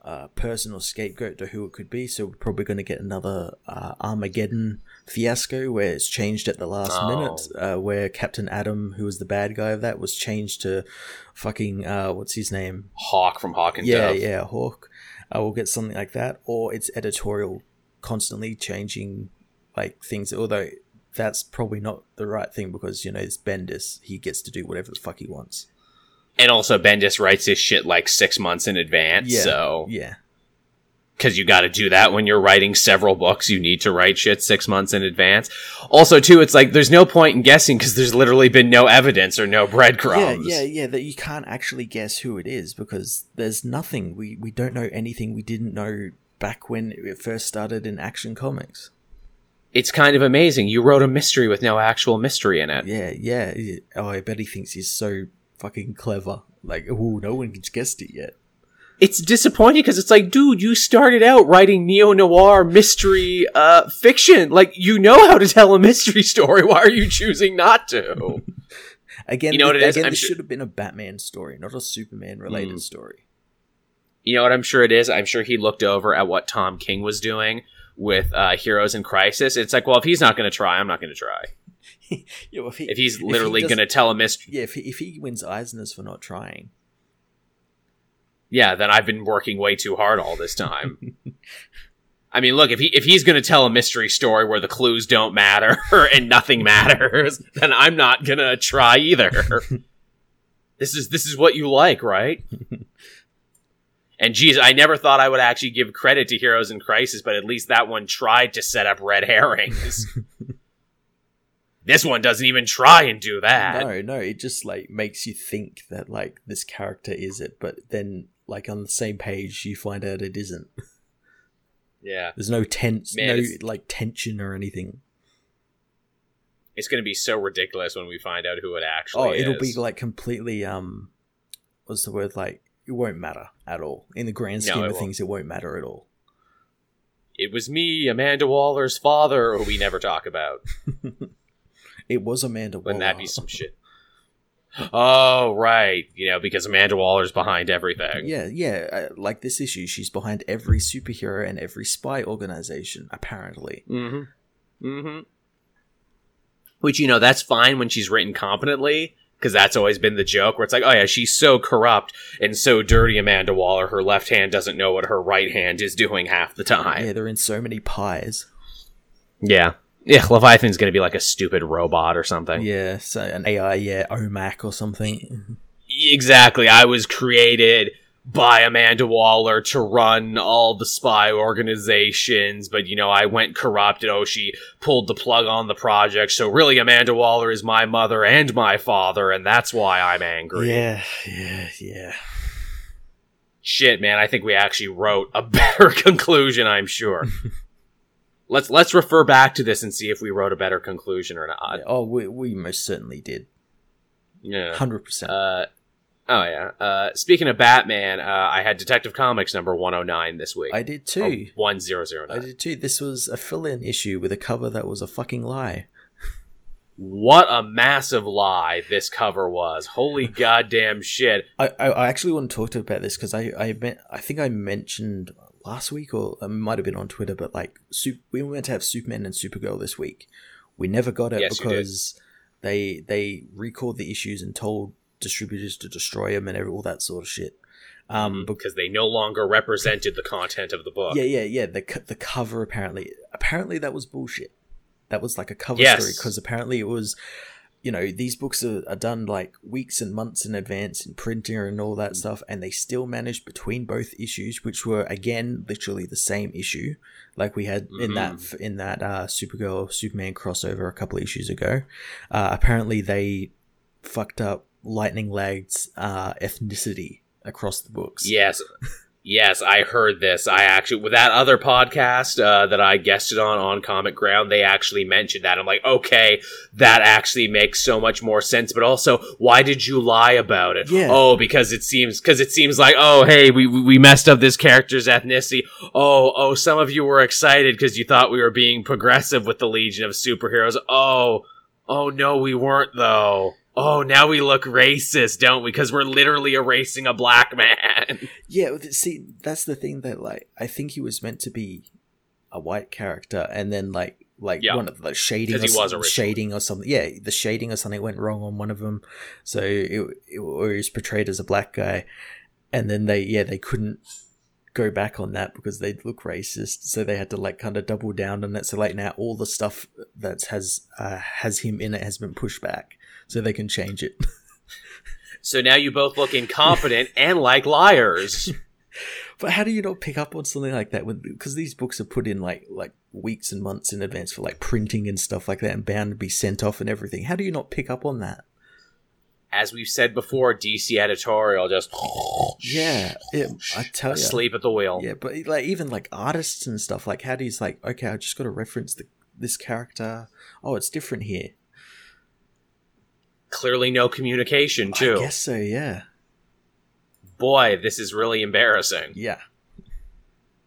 uh, person or scapegoat to who it could be. So we're probably going to get another uh, Armageddon fiasco where it's changed at the last oh. minute. Uh, where Captain Atom, who was the bad guy of that, was changed to fucking uh, what's his name? Hawk from Hawk and yeah, Dove. yeah, Hawk uh, we'll get something like that, or it's editorial constantly changing like things. Although that's probably not the right thing because you know it's Bendis; he gets to do whatever the fuck he wants. And also, Bendis writes his shit like six months in advance. Yeah, so yeah, because you got to do that when you're writing several books. You need to write shit six months in advance. Also, too, it's like there's no point in guessing because there's literally been no evidence or no breadcrumbs. Yeah, yeah, yeah. That you can't actually guess who it is because there's nothing. We we don't know anything we didn't know back when it first started in Action Comics. It's kind of amazing. You wrote a mystery with no actual mystery in it. Yeah, yeah. Oh, I bet he thinks he's so fucking clever. Like, oh, no one's guessed it yet it's disappointing because it's like, dude, you started out writing neo noir mystery uh, fiction. Like, you know how to tell a mystery story. Why are you choosing not to? again, you know what it again, is? this sure- should have been a Batman story, not a Superman related mm. story. You know what I'm sure it is? I'm sure he looked over at what Tom King was doing with uh, Heroes in Crisis. It's like, well, if he's not going to try, I'm not going to try. yeah, well, if, he, if, he's literally going to tell a mystery, yeah, if he, if he wins Eisner's for not trying, yeah, then I've been working way too hard all this time. I mean, look, if he if he's going to tell a mystery story where the clues don't matter and nothing matters, then I'm not going to try either. this is this is what you like, right? and geez, I never thought I would actually give credit to Heroes in Crisis, but at least that one tried to set up red herrings. this one doesn't even try and do that. No, no, it just like makes you think that like this character is it, but then like on the same page you find out it isn't. Yeah. There's no tense Man, no like tension or anything. It's gonna be so ridiculous when we find out who it actually oh, it'll be like completely um what's the word like it won't matter at all. In the grand scheme no, of won't. things it won't matter at all. It was me, Amanda Waller's father, who we never talk about. it was Amanda Waller. Wouldn't that be some shit? Oh, right. You know, because Amanda Waller's behind everything. Yeah, yeah. Uh, like this issue, she's behind every superhero and every spy organization, apparently. Mm-hmm. Mm-hmm. Which, you know, that's fine when she's written competently, because that's always been the joke, where it's like, oh yeah, she's so corrupt and so dirty, Amanda Waller, her left hand doesn't know what her right hand is doing half the time. Yeah, they're in so many pies. Yeah. Yeah, Leviathan's going to be like a stupid robot or something. Yeah, so an AI, yeah, OMAC or something. exactly. I was created by Amanda Waller to run all the spy organizations, but you know, I went corrupt and oh, she pulled the plug on the project. So really, Amanda Waller is my mother and my father, and that's why I'm angry. Yeah, yeah, yeah. Shit, man, I think we actually wrote a better conclusion, I'm sure. let's let's refer back to this and see if we wrote a better conclusion or not. Yeah, Oh, we, we most certainly did. Yeah. 100%. Uh, oh yeah. Uh, speaking of Batman, uh, I had Detective Comics number 109 this week. I did too. 1009. I did too. This was a fill in issue with a cover that was a fucking lie. What a massive lie this cover was. Holy goddamn shit. I, I, I actually want to talk to you about this because I I, meant, I think I mentioned last week or it might have been on Twitter, but like we were meant to have Superman and Supergirl this week. We never got it Yes, because they they recalled the issues and told distributors to destroy them and every, all that sort of shit. Um, because they no longer represented the content of the book. yeah, yeah, yeah. The the cover apparently apparently that was bullshit. That was like a cover Yes. story because apparently it was, you know, these books are, are done like weeks and months in advance in printing and all that stuff, and they still managed between both issues, which were again literally the same issue, like we had in that in that uh, Supergirl Superman crossover a couple of issues ago. Uh, apparently they fucked up Lightning Lad's uh, ethnicity across the books. Yes. Yes, I heard this. I actually, with that other podcast uh, that I guested on on Comic Ground, they actually mentioned that. I'm like, okay, that actually makes so much more sense. But also, why did you lie about it? Yeah. Oh, because it seems because it seems like, oh, hey, we we we messed up this character's ethnicity. Oh, oh, some of you were excited because you thought we were being progressive with the Legion of Superheroes. Oh, oh no, we weren't though. Oh, now we look racist, don't we? Because we're literally erasing a black man. Yeah, see, that's the thing that like I think he was meant to be a white character, and then like like Yeah. one of the shading, or he was some- shading or something. Yeah, the shading or something went wrong on one of them, so it, it or he was portrayed as a black guy, and then they yeah they couldn't go back on that because they'd look racist, so they had to like kind of double down on it. So like now all the stuff that has uh, has him in it has been pushed back, so they can change it. So now you both look incompetent and like liars. But how do you not pick up on something like that? Because these books are put in like like weeks and months in advance for like printing and stuff like that, and bound to be sent off and everything. How do you not pick up on that? As we've said before, DC editorial just Yeah, it, I tell you. asleep at the wheel. Yeah, but like even like artists and stuff, like how do you like? Okay, I just got to reference the, this character. Oh, it's different here. Clearly, no communication too. I guess so. Yeah, Boy, this is really embarrassing. yeah,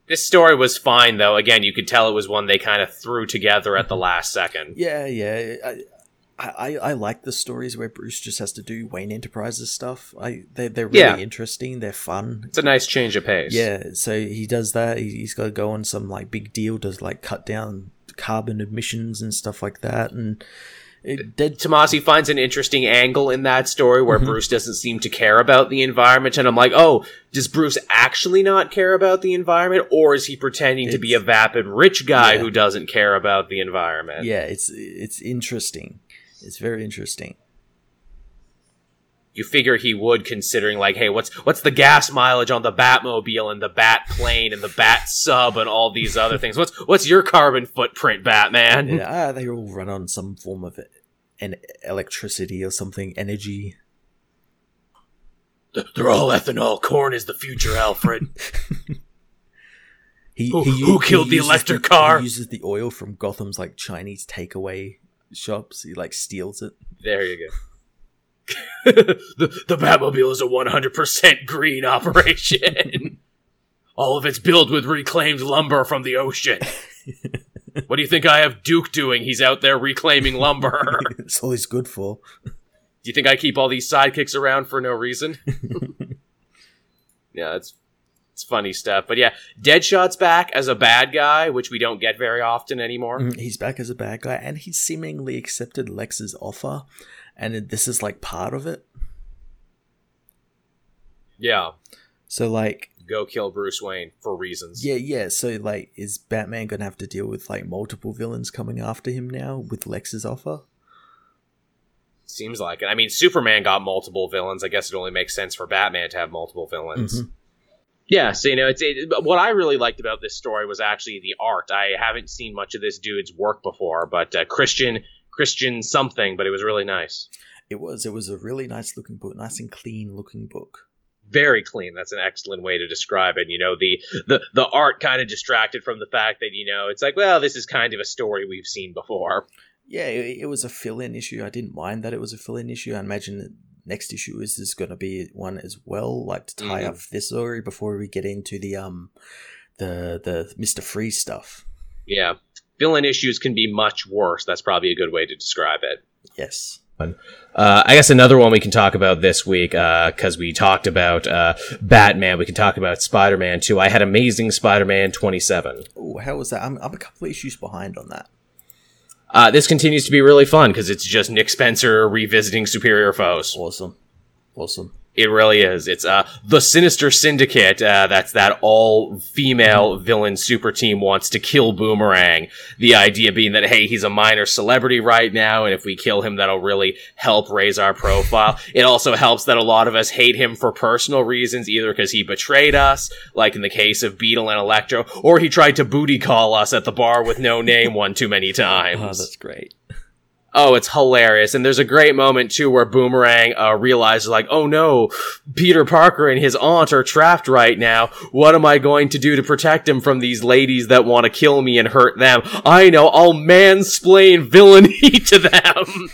This story was fine, though. Again, you could tell it was one they kind of threw together at the mm-hmm. last second. yeah, yeah. I, I, I like the stories where Bruce just has to do Wayne Enterprises stuff. I they they're really Yeah. interesting. They're fun. It's a nice change of pace. Yeah, so he does that. He- He's got to go on some like big deal to like cut down carbon emissions and stuff like that. And Pete Tomasi finds an interesting angle in that story where Mhm. Bruce doesn't seem to care about the environment, and I'm like, oh, does Bruce actually not care about the environment, or is he pretending to be a vapid rich guy Yeah. who doesn't care about the environment? yeah, it's it's interesting. It's very interesting. You figure he would, considering like, hey, what's what's the gas mileage on the Batmobile and the Bat plane and the Bat sub and all these other things? What's what's your carbon footprint, Batman? Yeah, ah, they all run on some form of an electricity or something, energy. They're all ethanol. Corn is the future, Alfred. He, Who- he, who killed the uses electric car? He uses the oil from Gotham's like Chinese takeaway shops. He like steals it. There you go. The, the Batmobile is a 100% green operation. All of it's built with reclaimed lumber from the ocean. what do you think I have Duke doing? He's out there reclaiming lumber. That's all he's good for. do you think I keep all these sidekicks around for no reason? yeah, it's it's funny stuff. But yeah, Deadshot's back as a bad guy, which we don't get very often anymore. Mm, He's back as a bad guy, and he's seemingly accepted Lex's offer, and it- this is like part of it. Yeah, So like, go kill Bruce Wayne for reasons. yeah, yeah. So like, is Batman gonna have to deal with like multiple villains coming after him now with Lex's offer? Seems like it. I mean, Superman got multiple villains. I guess it only makes sense for Batman to have multiple villains. Mhm. Yeah, so you know, it's it, what I really liked about this story was actually the art. I haven't seen much of this dude's work before, but uh, Christian Christian something, but it was really nice. It was. It was a really nice looking book, nice and clean looking book. Very clean. That's an excellent way to describe it. You know, the the the art kind of distracted from the fact that you know it's like, well, this is kind of a story we've seen before. Yeah, it, it was a fill-in issue. I didn't mind that it was a fill-in issue. I imagine the next issue is is going to be one as well, like to tie Mhm. up this story before we get into the um the the Mister Freeze stuff. Yeah, villain issues can be much worse. That's probably a good way to describe it. Yes. Uh, I guess another one we can talk about this week because we talked about uh, Batman. We can talk about Spider Man too. I had Amazing Spider Man twenty seven. Oh, how was that? I'm I'm a couple issues behind on that. Uh, this continues to be really fun because it's just Nick Spencer revisiting superior foes. Awesome, awesome. It really is. It's uh the Sinister Syndicate. Uh, that's that all female villain super team wants to kill Boomerang. The idea being that hey, he's a minor celebrity right now, and if we kill him, that'll really help raise our profile. it also helps that a lot of us hate him for personal reasons, either because he betrayed us, like in the case of Beetle and Electro, or he tried to booty call us at the bar with no name one too many times. Oh, that's great. Oh, it's hilarious. And there's a great moment too where Boomerang uh, realizes like, "Oh no, Peter Parker and his aunt are trapped right now. What am I going to do to protect him from these ladies that want to kill me and hurt them? I know, I'll mansplain villainy to them."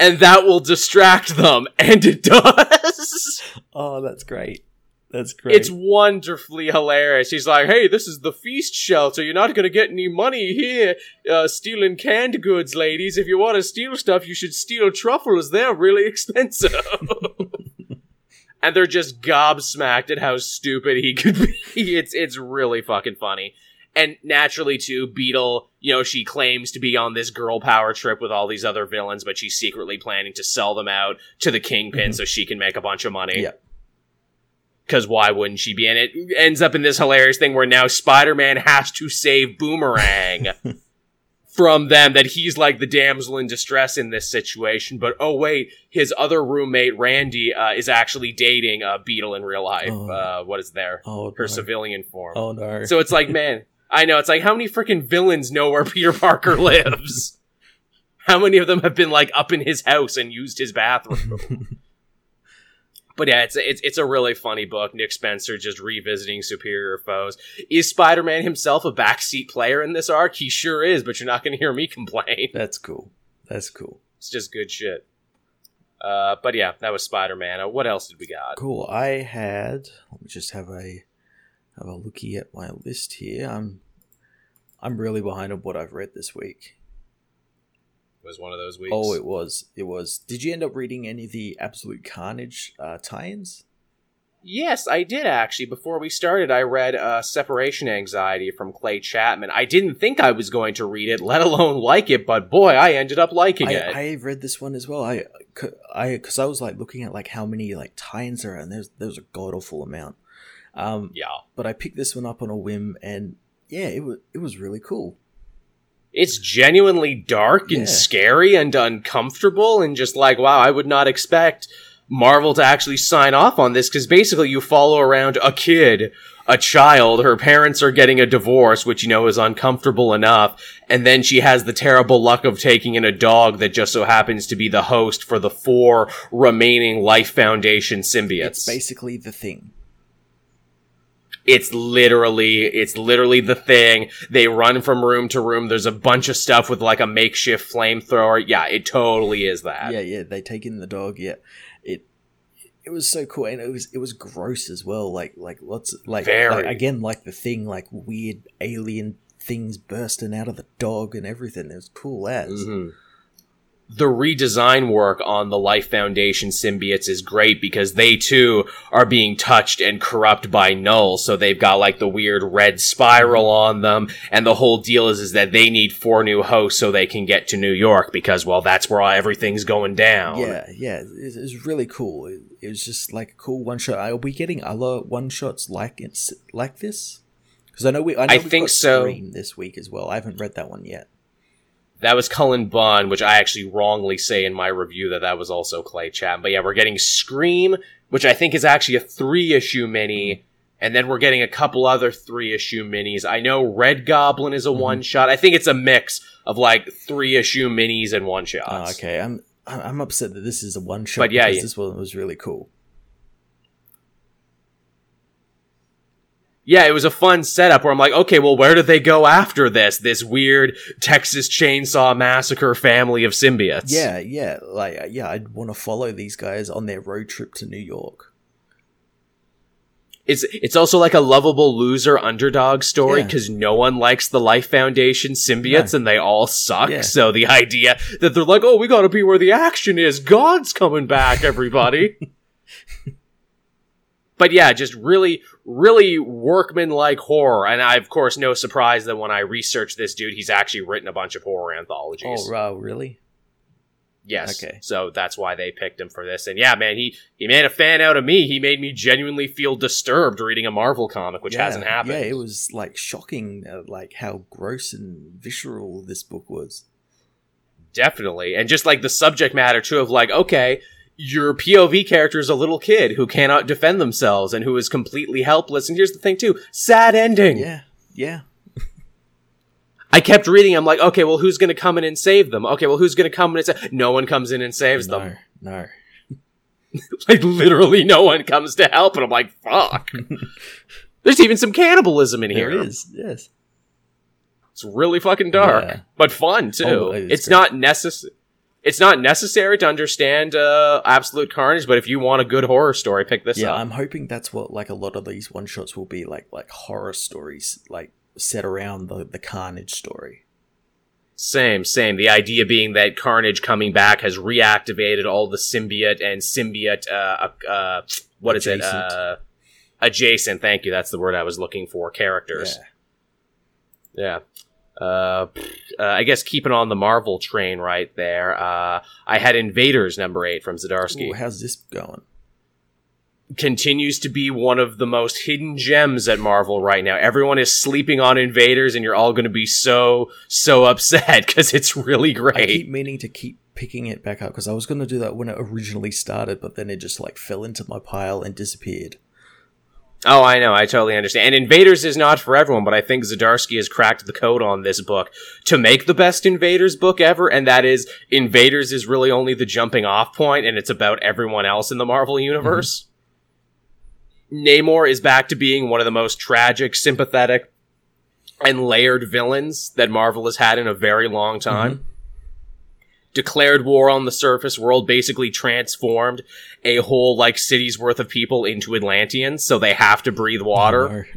And that will distract them, and it does. Oh, that's great. That's great. It's wonderfully hilarious. He's like, "Hey, this is the feast shelter. You're not gonna get any money here, uh, stealing canned goods, ladies. If you want to steal stuff, you should steal truffles. They're really expensive." and they're just gobsmacked at how stupid he could be. It's it's really fucking funny. And naturally, too, Beetle, you know, she claims to be on this girl power trip with all these other villains, but she's secretly planning to sell them out to the Kingpin Mhm. so she can make a bunch of money. Yeah. Because why wouldn't she be? And it ends up in this hilarious thing where now Spider Man has to save Boomerang from them, that he's like the damsel in distress in this situation. But oh, wait, his other roommate, Randy, uh, is actually dating uh, Beetle in real life. Oh. Uh, what is there? oh, Her civilian form. Oh no. So it's like, man, I know. It's like, how many freaking villains know where Peter Parker lives? how many of them have been like up in his house and used his bathroom? But yeah, it's, it's it's a really funny book. Nick Spencer just revisiting superior foes. Is Spider Man himself a backseat player in this arc? He sure is, but you're not going to hear me complain. that's cool. That's cool. It's just good shit. Uh, but yeah, that was Spider Man. Uh, what else did we got? Cool. I had. Let me just have a have a looky at my list here. I'm I'm really behind on what I've read this week. Was one of those weeks. Oh, it was. It was. Did you end up reading any of the Absolute Carnage uh, tie-ins? Yes, I did actually. Before we started, I read uh, Separation Anxiety from Clay Chapman. I didn't think I was going to read it, let alone like it, but boy, I ended up liking I, it. I read this one as well. I, I, because I was like looking at like how many like tie-ins there are, and there's there's a god awful amount. Um, yeah. but I picked this one up on a whim, and yeah, it was it was really cool. It's genuinely dark and Yeah. scary and uncomfortable, and just like, wow, I would not expect Marvel to actually sign off on this because basically you follow around a kid, a child, her parents are getting a divorce, which you know is uncomfortable enough, and then she has the terrible luck of taking in a dog that just so happens to be the host for the four remaining Life Foundation symbiotes. It's basically the thing. It's literally, it's literally the thing. They run from room to room. There's a bunch of stuff with like a makeshift flamethrower. Yeah, it totally is that. Yeah, yeah. They take in the dog. Yeah, it it was so cool, and it was it was gross as well. Like like lots of, like, like again like the thing like weird alien things bursting out of the dog and everything. It was cool as. Mhm. The redesign work on the Life Foundation symbiotes is great because they too are being touched and corrupt by Null. So they've got like the weird red spiral on them. And the whole deal is, is that they need four new hosts so they can get to New York because, well, that's where everything's going down. Yeah, yeah, it, it was really cool. It, it was just like a cool one shot. Are we getting other one shots like it's like this? Because I know we. I, know I think so. This week as well. I haven't read that one yet. That was Cullen Bunn, which I actually wrongly say in my review that that was also Clay Chapman. But yeah, we're getting Scream, which I think is actually a three issue mini, and then we're getting a couple other three issue minis. I know Red Goblin is a Mhm. one shot. I think it's a mix of like three issue minis and one shots. Oh, okay, I'm I'm I'm upset that this is a one shot But yeah, because yeah. this one was really cool. Yeah, it was a fun setup where I'm like, okay, well, where do they go after this? This weird Texas Chainsaw Massacre family of symbiotes. Yeah, yeah, like uh, yeah, I'd want to follow these guys on their road trip to New York. It's it's also like a lovable loser underdog story Yeah. because no one likes the Life Foundation symbiotes and they all suck. Yeah. So the idea that they're like, oh, we gotta be where the action is. God's coming back, everybody. but yeah, just really, really workman-like horror. And I, of course, no surprise that when I researched this dude, he's actually written a bunch of horror anthologies. Oh, wow, really? Yes. Okay. So that's why they picked him for this. And yeah, man, he he made a fan out of me. He made me genuinely feel disturbed reading a Marvel comic, which yeah, hasn't happened. Yeah, it was like shocking, uh, like how gross and visceral this book was. Definitely. And just like the subject matter too of like, okay, your POV character is a little kid who cannot defend themselves and who is completely helpless. And here's the thing too, sad ending. Yeah, yeah. I kept reading. I'm like, okay, well, who's going to come in and save them? Okay, well, who's going to come in and save? No one comes in and saves No, them. no. Like literally, no one comes to help. And I'm like, fuck. There's even some cannibalism in There here. is, yes. It's really fucking dark, Yeah. but fun too. Oh, it's great. not necessary. It's not necessary to understand uh, absolute carnage, but if you want a good horror story, pick this yeah, up. I'm hoping that's what like a lot of these one shots will be like, like horror stories, like set around the the Carnage story. Same, same. The idea being that Carnage coming back has reactivated all the symbiote and symbiote. Uh, uh, uh, what is it? Adjacent. Uh, adjacent. Thank you. That's the word I was looking for. Characters. Yeah. Yeah. Uh, uh, I guess keeping on the Marvel train right there. Uh, I had Invaders number eight from Zdarsky. Ooh, how's this going? continues to be one of the most hidden gems at Marvel right now. Everyone is sleeping on Invaders, and you're all going to be so so upset because it's really great. I keep meaning to keep picking it back up because I was going to do that when it originally started, but then it just like fell into my pile and disappeared. Oh, I know, I totally understand. And Invaders is not for everyone, but I think Zdarsky has cracked the code on this book to make the best Invaders book ever, and that is Invaders is really only the jumping off point, and it's about everyone else in the Marvel universe. Mm-hmm. Namor is back to being one of the most tragic, sympathetic, and layered villains that Marvel has had in a very long time. Mm-hmm. Declared war on the surface world, basically transformed a whole like city's worth of people into Atlanteans, so they have to breathe water.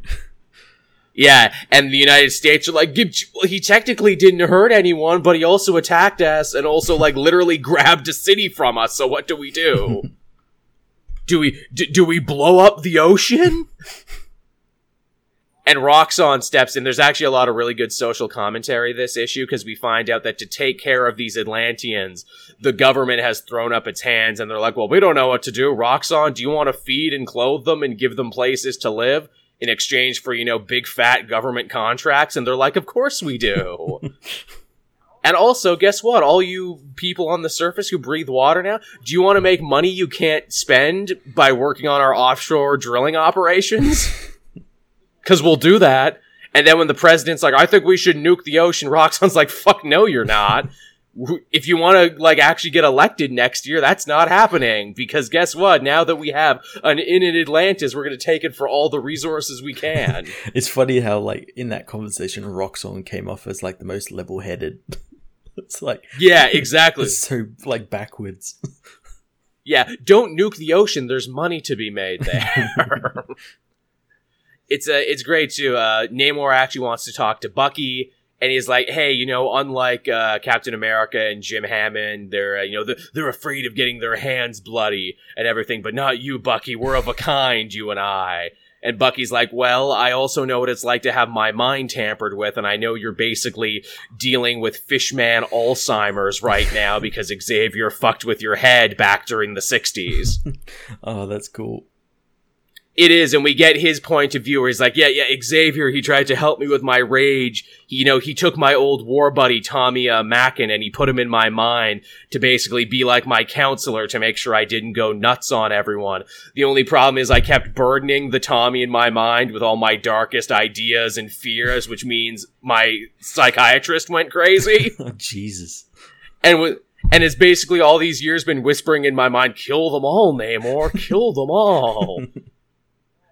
Yeah, and the United States are like, well, he technically didn't hurt anyone, but he also attacked us and also like literally grabbed a city from us. So what do we do? do we do, do we blow up the ocean? And Roxxon steps in. There's actually a lot of really good social commentary this issue because we find out that to take care of these Atlanteans, the government has thrown up its hands and they're like, "Well, we don't know what to do. Roxxon, do you want to feed and clothe them and give them places to live?" in exchange for, you know, big fat government contracts. And they're like, of course we do. and also, guess what? All you people on the surface who breathe water now, do you want to make money you can't spend by working on our offshore drilling operations? Because we'll do that. And then when the president's like, I think we should nuke the ocean, Roxxon's like, fuck no, you're not. If you want to like actually get elected next year, that's not happening because guess what? Now that we have an in Atlantis, we're going to take it for all the resources we can. It's funny how like in that conversation, Roxxon came off as like the most level-headed. it's like yeah, exactly. it's so like backwards. Yeah, don't nuke the ocean. There's money to be made there. It's uh, it's great too. Uh, Namor actually wants to talk to Bucky, and he's like, "Hey, you know, unlike uh, Captain America and Jim Hammond, they're uh, you know they're, they're afraid of getting their hands bloody and everything, but not you, Bucky. We're of a kind, you and I." And Bucky's like, well, I also know what it's like to have my mind tampered with, and I know you're basically dealing with Fishman Alzheimer's right now because Xavier fucked with your head back during the 60s. oh, that's cool. It is, and we get his point of view where he's like, yeah, yeah, Xavier, he tried to help me with my rage. He, you know, he took my old war buddy, Tommy uh, Mackin, and he put him in my mind to basically be like my counselor to make sure I didn't go nuts on everyone. The only problem is I kept burdening the Tommy in my mind with all my darkest ideas and fears, which means my psychiatrist went crazy. oh, Jesus. And w- and it's basically all these years been whispering in my mind, kill them all, Namor, kill them all.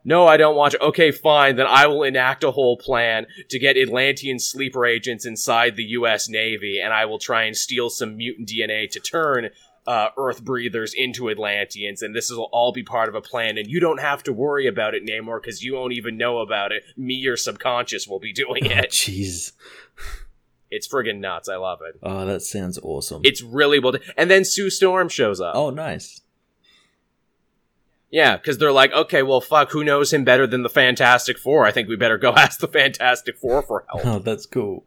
no, I don't want to. Okay, fine. Then I will enact a whole plan to get Atlantean sleeper agents inside the U.S. Navy, and I will try and steal some mutant DNA to turn uh, Earth breathers into Atlanteans, and this will all be part of a plan. And you don't have to worry about it, Namor, because you won't even know about it. Me, your subconscious, will be doing Oh, it. jeez. It's friggin' nuts. I love it. Oh, that sounds awesome. It's really well. done. And then Sue Storm shows up. oh, nice. Yeah, because they're like, okay, well, fuck, who knows him better than the Fantastic Four? I think we better go ask the Fantastic Four for help. Oh, that's cool.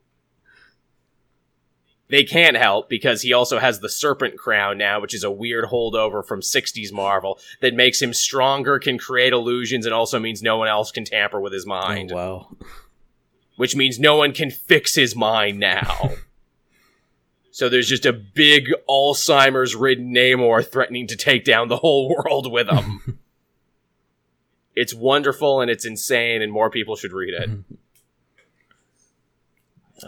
they can't help because he also has the Serpent Crown now, which is a weird holdover from 60s Marvel that makes him stronger, can create illusions, and also means no one else can tamper with his oh, mind. Oh, wow. which means no one can fix his mind now. so there's just a big Alzheimer's ridden Namor threatening to take down the whole world with him. it's wonderful and it's insane, and more people should read it.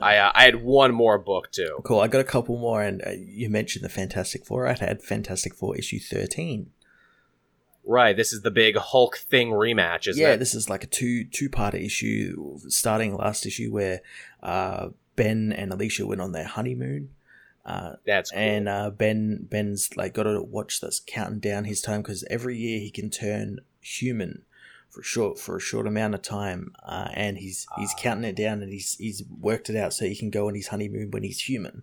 I uh, I had one more book too. Cool. I got a couple more, and uh, you mentioned the Fantastic Four. I had Fantastic Four issue 13. Right, this is the big Hulk thing rematch, isn't yeah, it? Yeah. This is like a two two part issue starting last issue where uh, Ben and Alicia went on their honeymoon. Uh, That's cool. and uh, Ben Ben's like got a watch that's counting down his time because every year he can turn human for a short for a short amount of time, uh, and he's he's counting it down and he's he's worked it out so he can go on his honeymoon when he's human.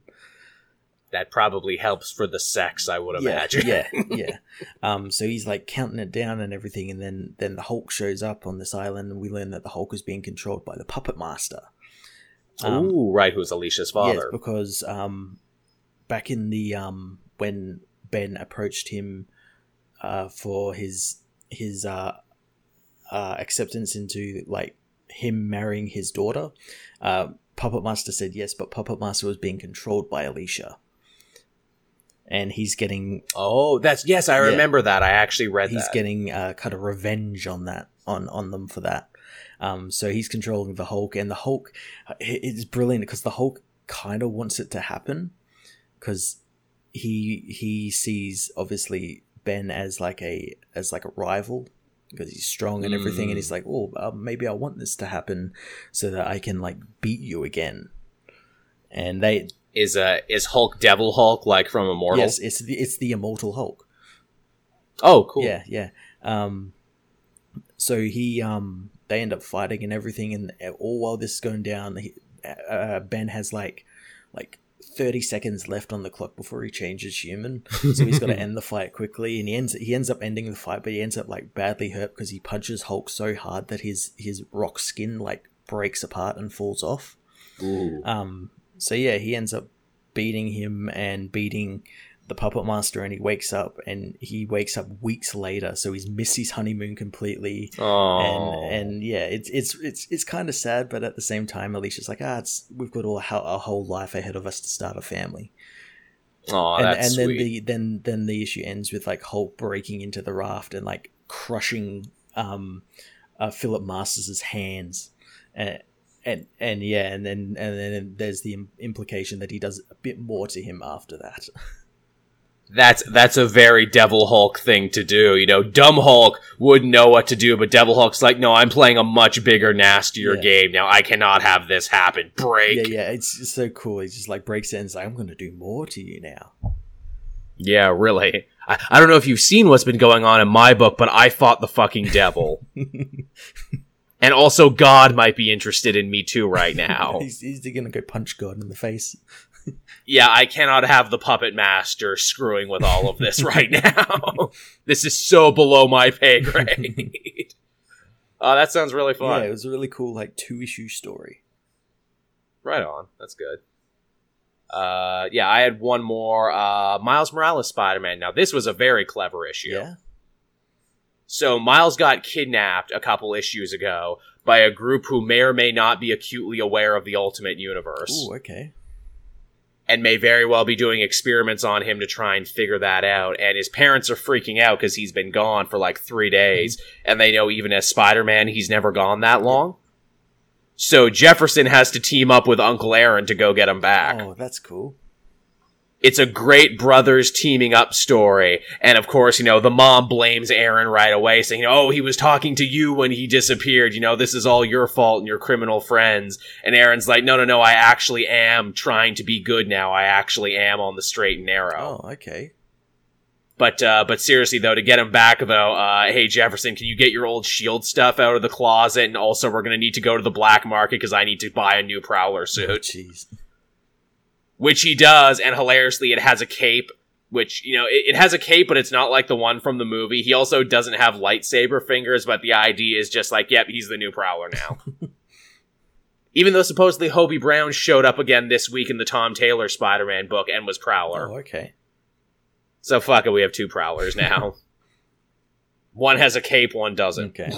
that probably helps for the sex, I would imagine. Yeah, yeah, yeah. Um, so he's like counting it down and everything, and then then the Hulk shows up on this island, and we learn that the Hulk is being controlled by the Puppet Master. Um, Ooh, right, who's Alicia's father? Yes, father? because um, back in the um, when Ben approached him uh, for his his uh, uh, acceptance into like him marrying his daughter, uh, Puppet Master said yes, but Puppet Master was being controlled by Alicia, and he's getting Oh, that's yes, I Yeah. remember that. I actually read he's that. getting uh, kind of revenge on that on on them for that. Um, so he's controlling the Hulk, and the Hulk it's brilliant because the Hulk kind of wants it to happen because he he sees obviously Ben as like a as like a rival because he's strong and everything, and Mm. he's like, oh, uh, maybe I want this to happen so that I can like beat you again. And they is uh is Hulk Devil Hulk like from Immortal? yes, it's the it's the immortal Hulk. Oh, cool. Yeah, yeah. Um, so he, um, they end up fighting and everything, and all while this is going down, he, uh, Ben has like, like thirty seconds left on the clock before he changes human. So he's got to end the fight quickly, and he ends he ends up ending the fight, but he ends up like badly hurt because he punches Hulk so hard that his his rock skin like breaks apart and falls off. Ooh. Um, so yeah, he ends up beating him and beating the puppet master, and he wakes up, and he wakes up weeks later, so he's missed his honeymoon completely. And and yeah, it's it's it's it's kind of sad, but at the same time, Alicia's like, ah, it's we've got all our, whole life ahead of us to start a family. oh, and and then sweet. the then then the issue ends with like Hulk breaking into the raft and like crushing um uh, Philip Masters' hands. And, and and yeah, and then and then there's the implication that he does a bit more to him after that. that's that's a very Devil Hulk thing to do. You know, dumb Hulk wouldn't know what to do, but Devil Hulk's like, no, I'm playing a much bigger, nastier Yeah. game now. I cannot have this happen. Break. yeah, yeah, it's just so cool. He just like breaks it and like, "I'm going to do more to you now." Yeah, really. I, I don't know if you've seen what's been going on in my book, but I fought the fucking devil. and also, God might be interested in me too right now. he's he's going to go punch God in the face. Yeah, I cannot have the puppet master screwing with all of this right now. this is so below my pay grade. Oh, that sounds really fun. Yeah, it was a really cool like two issue story. Right on. That's good. Uh, yeah, I had one more. Uh, Miles Morales Spider Man. Now, this was a very clever issue. Yeah, So Miles got kidnapped a couple issues ago by a group who may or may not be acutely aware of the Ultimate Universe. Ooh, okay. And may very well be doing experiments on him to try and figure that out. And his parents are freaking out because he's been gone for like three days, and they know even as Spider Man, he's never gone that long. So Jefferson has to team up with Uncle Aaron to go get him back. Oh, that's cool. It's a great brothers teaming up story. And of course, you know, the mom blames Aaron right away, saying, Oh, he was talking to you when he disappeared. You know, this is all your fault and your criminal friends. And Aaron's like, No, no, no, I actually am trying to be good now. I actually am on the straight and narrow. Oh, okay. But uh, but seriously though, to get him back though, uh, hey Jefferson, can you get your old shield stuff out of the closet? And also, we're gonna need to go to the black market because I need to buy a new Prowler Oh, suit, jeez. Which he does. And hilariously, it has a cape, which you know it, it has a cape, but it's not like the one from the movie. He also doesn't have lightsaber fingers, but the idea is just like, yep, he's the new Prowler now. Even though supposedly Hobie Brown showed up again this week in the Tom Taylor Spider-Man book and was Prowler. Oh, okay. So fuck it, we have two prowlers now. one has a cape, one doesn't. Okay.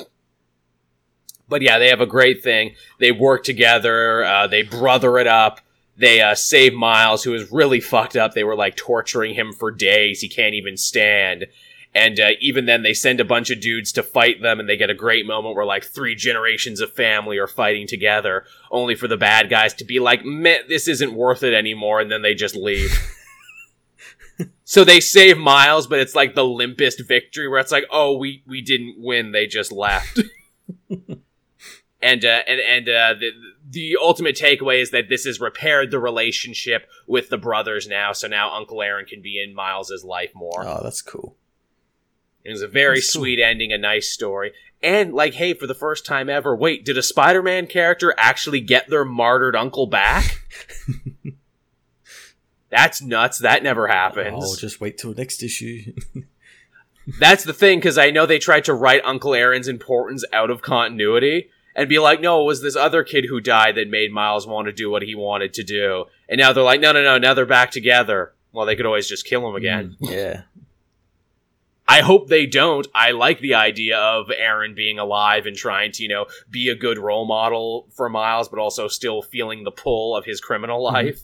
But yeah, they have a great thing. They work together. Uh, they brother it up. They uh, save Miles, who is really fucked up. They were like torturing him for days. He can't even stand. And uh, even then, they send a bunch of dudes to fight them, and they get a great moment where like three generations of family are fighting together, only for the bad guys to be like, "Meh, this isn't worth it anymore," and then they just leave. so they save Miles, but it's like the limpest victory, where it's like, "Oh, we we didn't win; they just left." and uh, and and uh, the the ultimate takeaway is that this has repaired the relationship with the brothers now. So now Uncle Aaron can be in Miles's life more. Oh, that's cool. It was a very That's cool. sweet ending, a nice story. And like, hey, for the first time ever, wait, did a Spider-Man character actually get their martyred uncle back? That's nuts. That never happens. Oh, just wait till next issue. That's the thing, because I know they tried to write Uncle Aaron's importance out of continuity and be like, no, it was this other kid who died that made Miles want to do what he wanted to do. And now they're like, no, no, no, now they're back together. Well, they could always just kill him again. yeah. I hope they don't. I like the idea of Aaron being alive and trying to, you know, be a good role model for Miles, but also still feeling the pull of his criminal Mhm. life.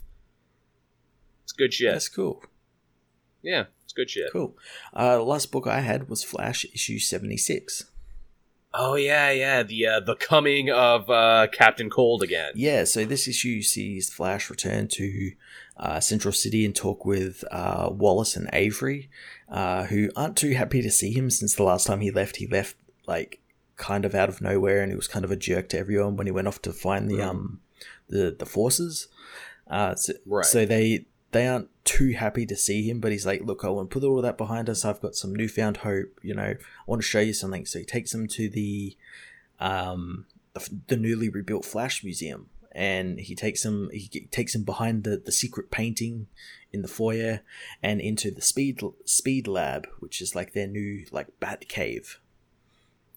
It's good shit. That's cool. Yeah, it's good shit. Cool. Uh, the last book I had was Flash issue 76. Oh yeah, yeah. The uh, the coming of uh, Captain Cold again. Yeah, so this issue sees Flash return to uh, Central City and talk with uh, Wallace and Avery, uh, who aren't too happy to see him since the last time he left. He left like kind of out of nowhere, and he was kind of a jerk to everyone when he went off to find the Mm. um the the forces. Uh, so, Right. so they they aren't too happy to see him, but he's like, "Look, I want to put all that behind us. I've got some newfound hope. You know, I want to show you something." So he takes him to the um the, the newly rebuilt Flash Museum, and he takes him he takes him behind the, the secret painting in the foyer and into the speed speed lab, which is like their new like Bat Cave.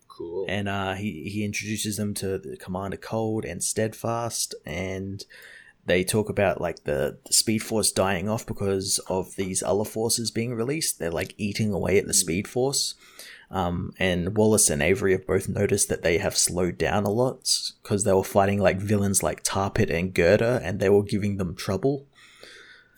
Cool. And uh, he he introduces them to the Commander Cold and Steadfast, and they talk about like the, the Speed Force dying off because of these other forces being released. They're like eating away at the Speed Force. Um, and Wallace and Avery have both noticed that they have slowed down a lot because they were fighting like villains like Tarpit and Girder, and they were giving them trouble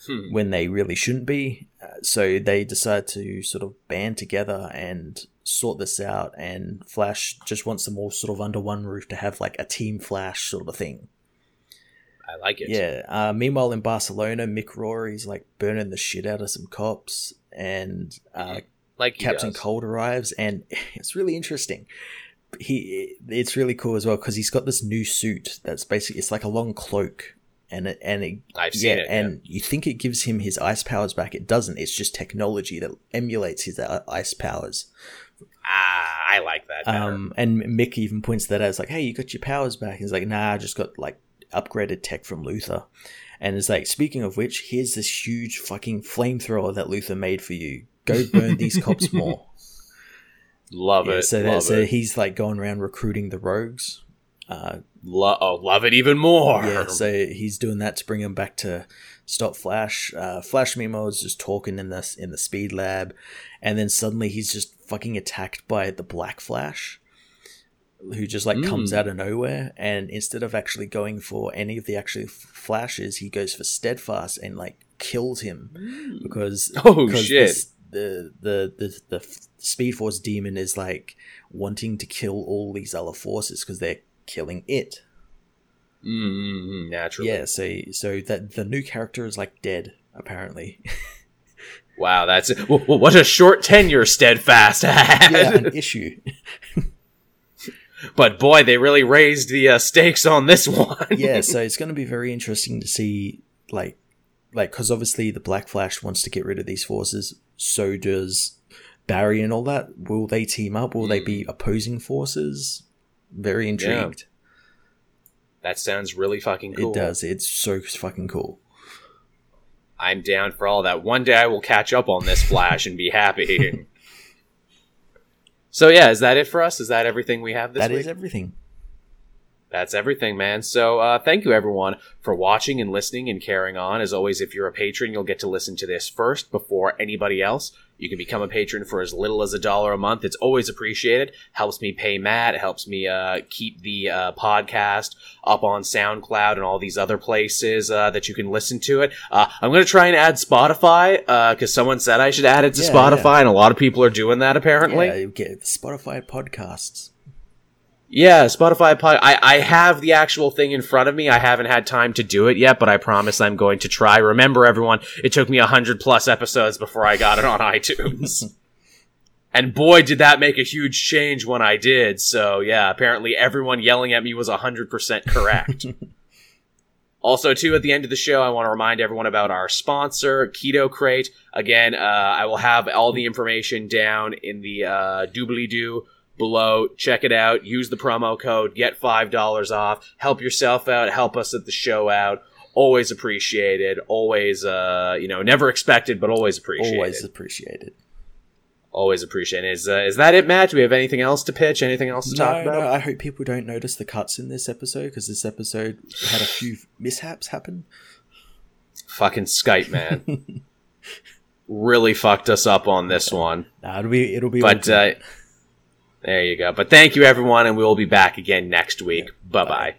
Hmm. when they really shouldn't be. Uh, so they decide to sort of band together and sort this out. And Flash just wants them all sort of under one roof to have like a Team Flash sort of thing. I like it. Yeah. Uh, meanwhile, in Barcelona, Mick Rory's like burning the shit out of some cops, and uh, Like Captain does. Cold arrives, and it's really interesting. He, it's really cool as well because he's got this new suit that's basically it's like a long cloak, and it and it I've seen yeah, it. and you think it gives him his ice powers back. It doesn't. It's just technology that emulates his uh, ice powers. ah, I like that. Better. Um, and Mick even points that out. It's like, hey, you got your powers back. He's like, nah, I just got like upgraded tech from Luthor. And it's like, speaking of which, here's this huge fucking flamethrower that Luthor made for you. Go burn these cops more. love Yeah, it. so so it. he's like going around recruiting the rogues. Uh, Lo- oh, love it even more. yeah, so he's doing that to bring him back to stop Flash. Uh, Flash meanwhile is just talking in the in the speed lab, and then suddenly he's just fucking attacked by the Black Flash, who just like mm. comes out of nowhere. And instead of actually going for any of the actual flashes, he goes for Steadfast and like kills him mm. because oh shit. This, the, the the the Speed Force demon is like wanting to kill all these other forces because they're killing it. Mm, naturally. Yeah, so so that the new character is like dead apparently. wow, that's what a short tenure Steadfast had. Yeah, an issue. But boy, they really raised the uh, stakes on this one. yeah, so it's going to be very interesting to see, like, like because obviously the Black Flash wants to get rid of these forces. So does Barry and all that. Will they team up? Will mm. they be hmm. opposing forces? Very intrigued. Yeah. That sounds really fucking cool. It does. It's so fucking cool. I'm down for all that. One day I will catch up on this Flash and be happy. so yeah, is that it for us? Is that everything we have this That week? is everything. That's everything, man. So uh, thank you everyone for watching and listening and carrying on. As always, if you're a patron, you'll get to listen to this first before anybody else. You can become a patron for as little as a dollar a month. It's always appreciated. Helps me pay Matt. Helps me uh, keep the uh, podcast up on SoundCloud and all these other places uh, that you can listen to it. Uh, I'm going to try and add Spotify because uh, someone said I should add it to yeah, Spotify, yeah. and a lot of people are doing that apparently. Yeah, get Spotify podcasts. Yeah, Spotify pod. I, I have the actual thing in front of me. I haven't had time to do it yet, but I promise I'm going to try. Remember, everyone, it took me a hundred plus episodes before I got it on iTunes. and boy, did that make a huge change when I did. So yeah, apparently everyone yelling at me was a hundred percent correct. Also, too, at the end of the show, I want to remind everyone about our sponsor, Keto Crate. Again, uh, I will have all the information down in the uh, doobly doo below. Check it out. Use the promo code. Get $5 off. Help yourself out. Help us at the show out. Always appreciated. Always, uh, you know, never expected, but always appreciated. Always appreciated. Always appreciated. Is uh, is that it, Matt? Do we have anything else to pitch? Anything else to no, talk about? No, I hope people don't notice the cuts in this episode because this episode had a few mishaps happen. Fucking Skype, man. really fucked us up on this one. Nah, it'll be it'll be. But uh, there you go. But thank you, everyone, and we will be back again next week. Bye bye.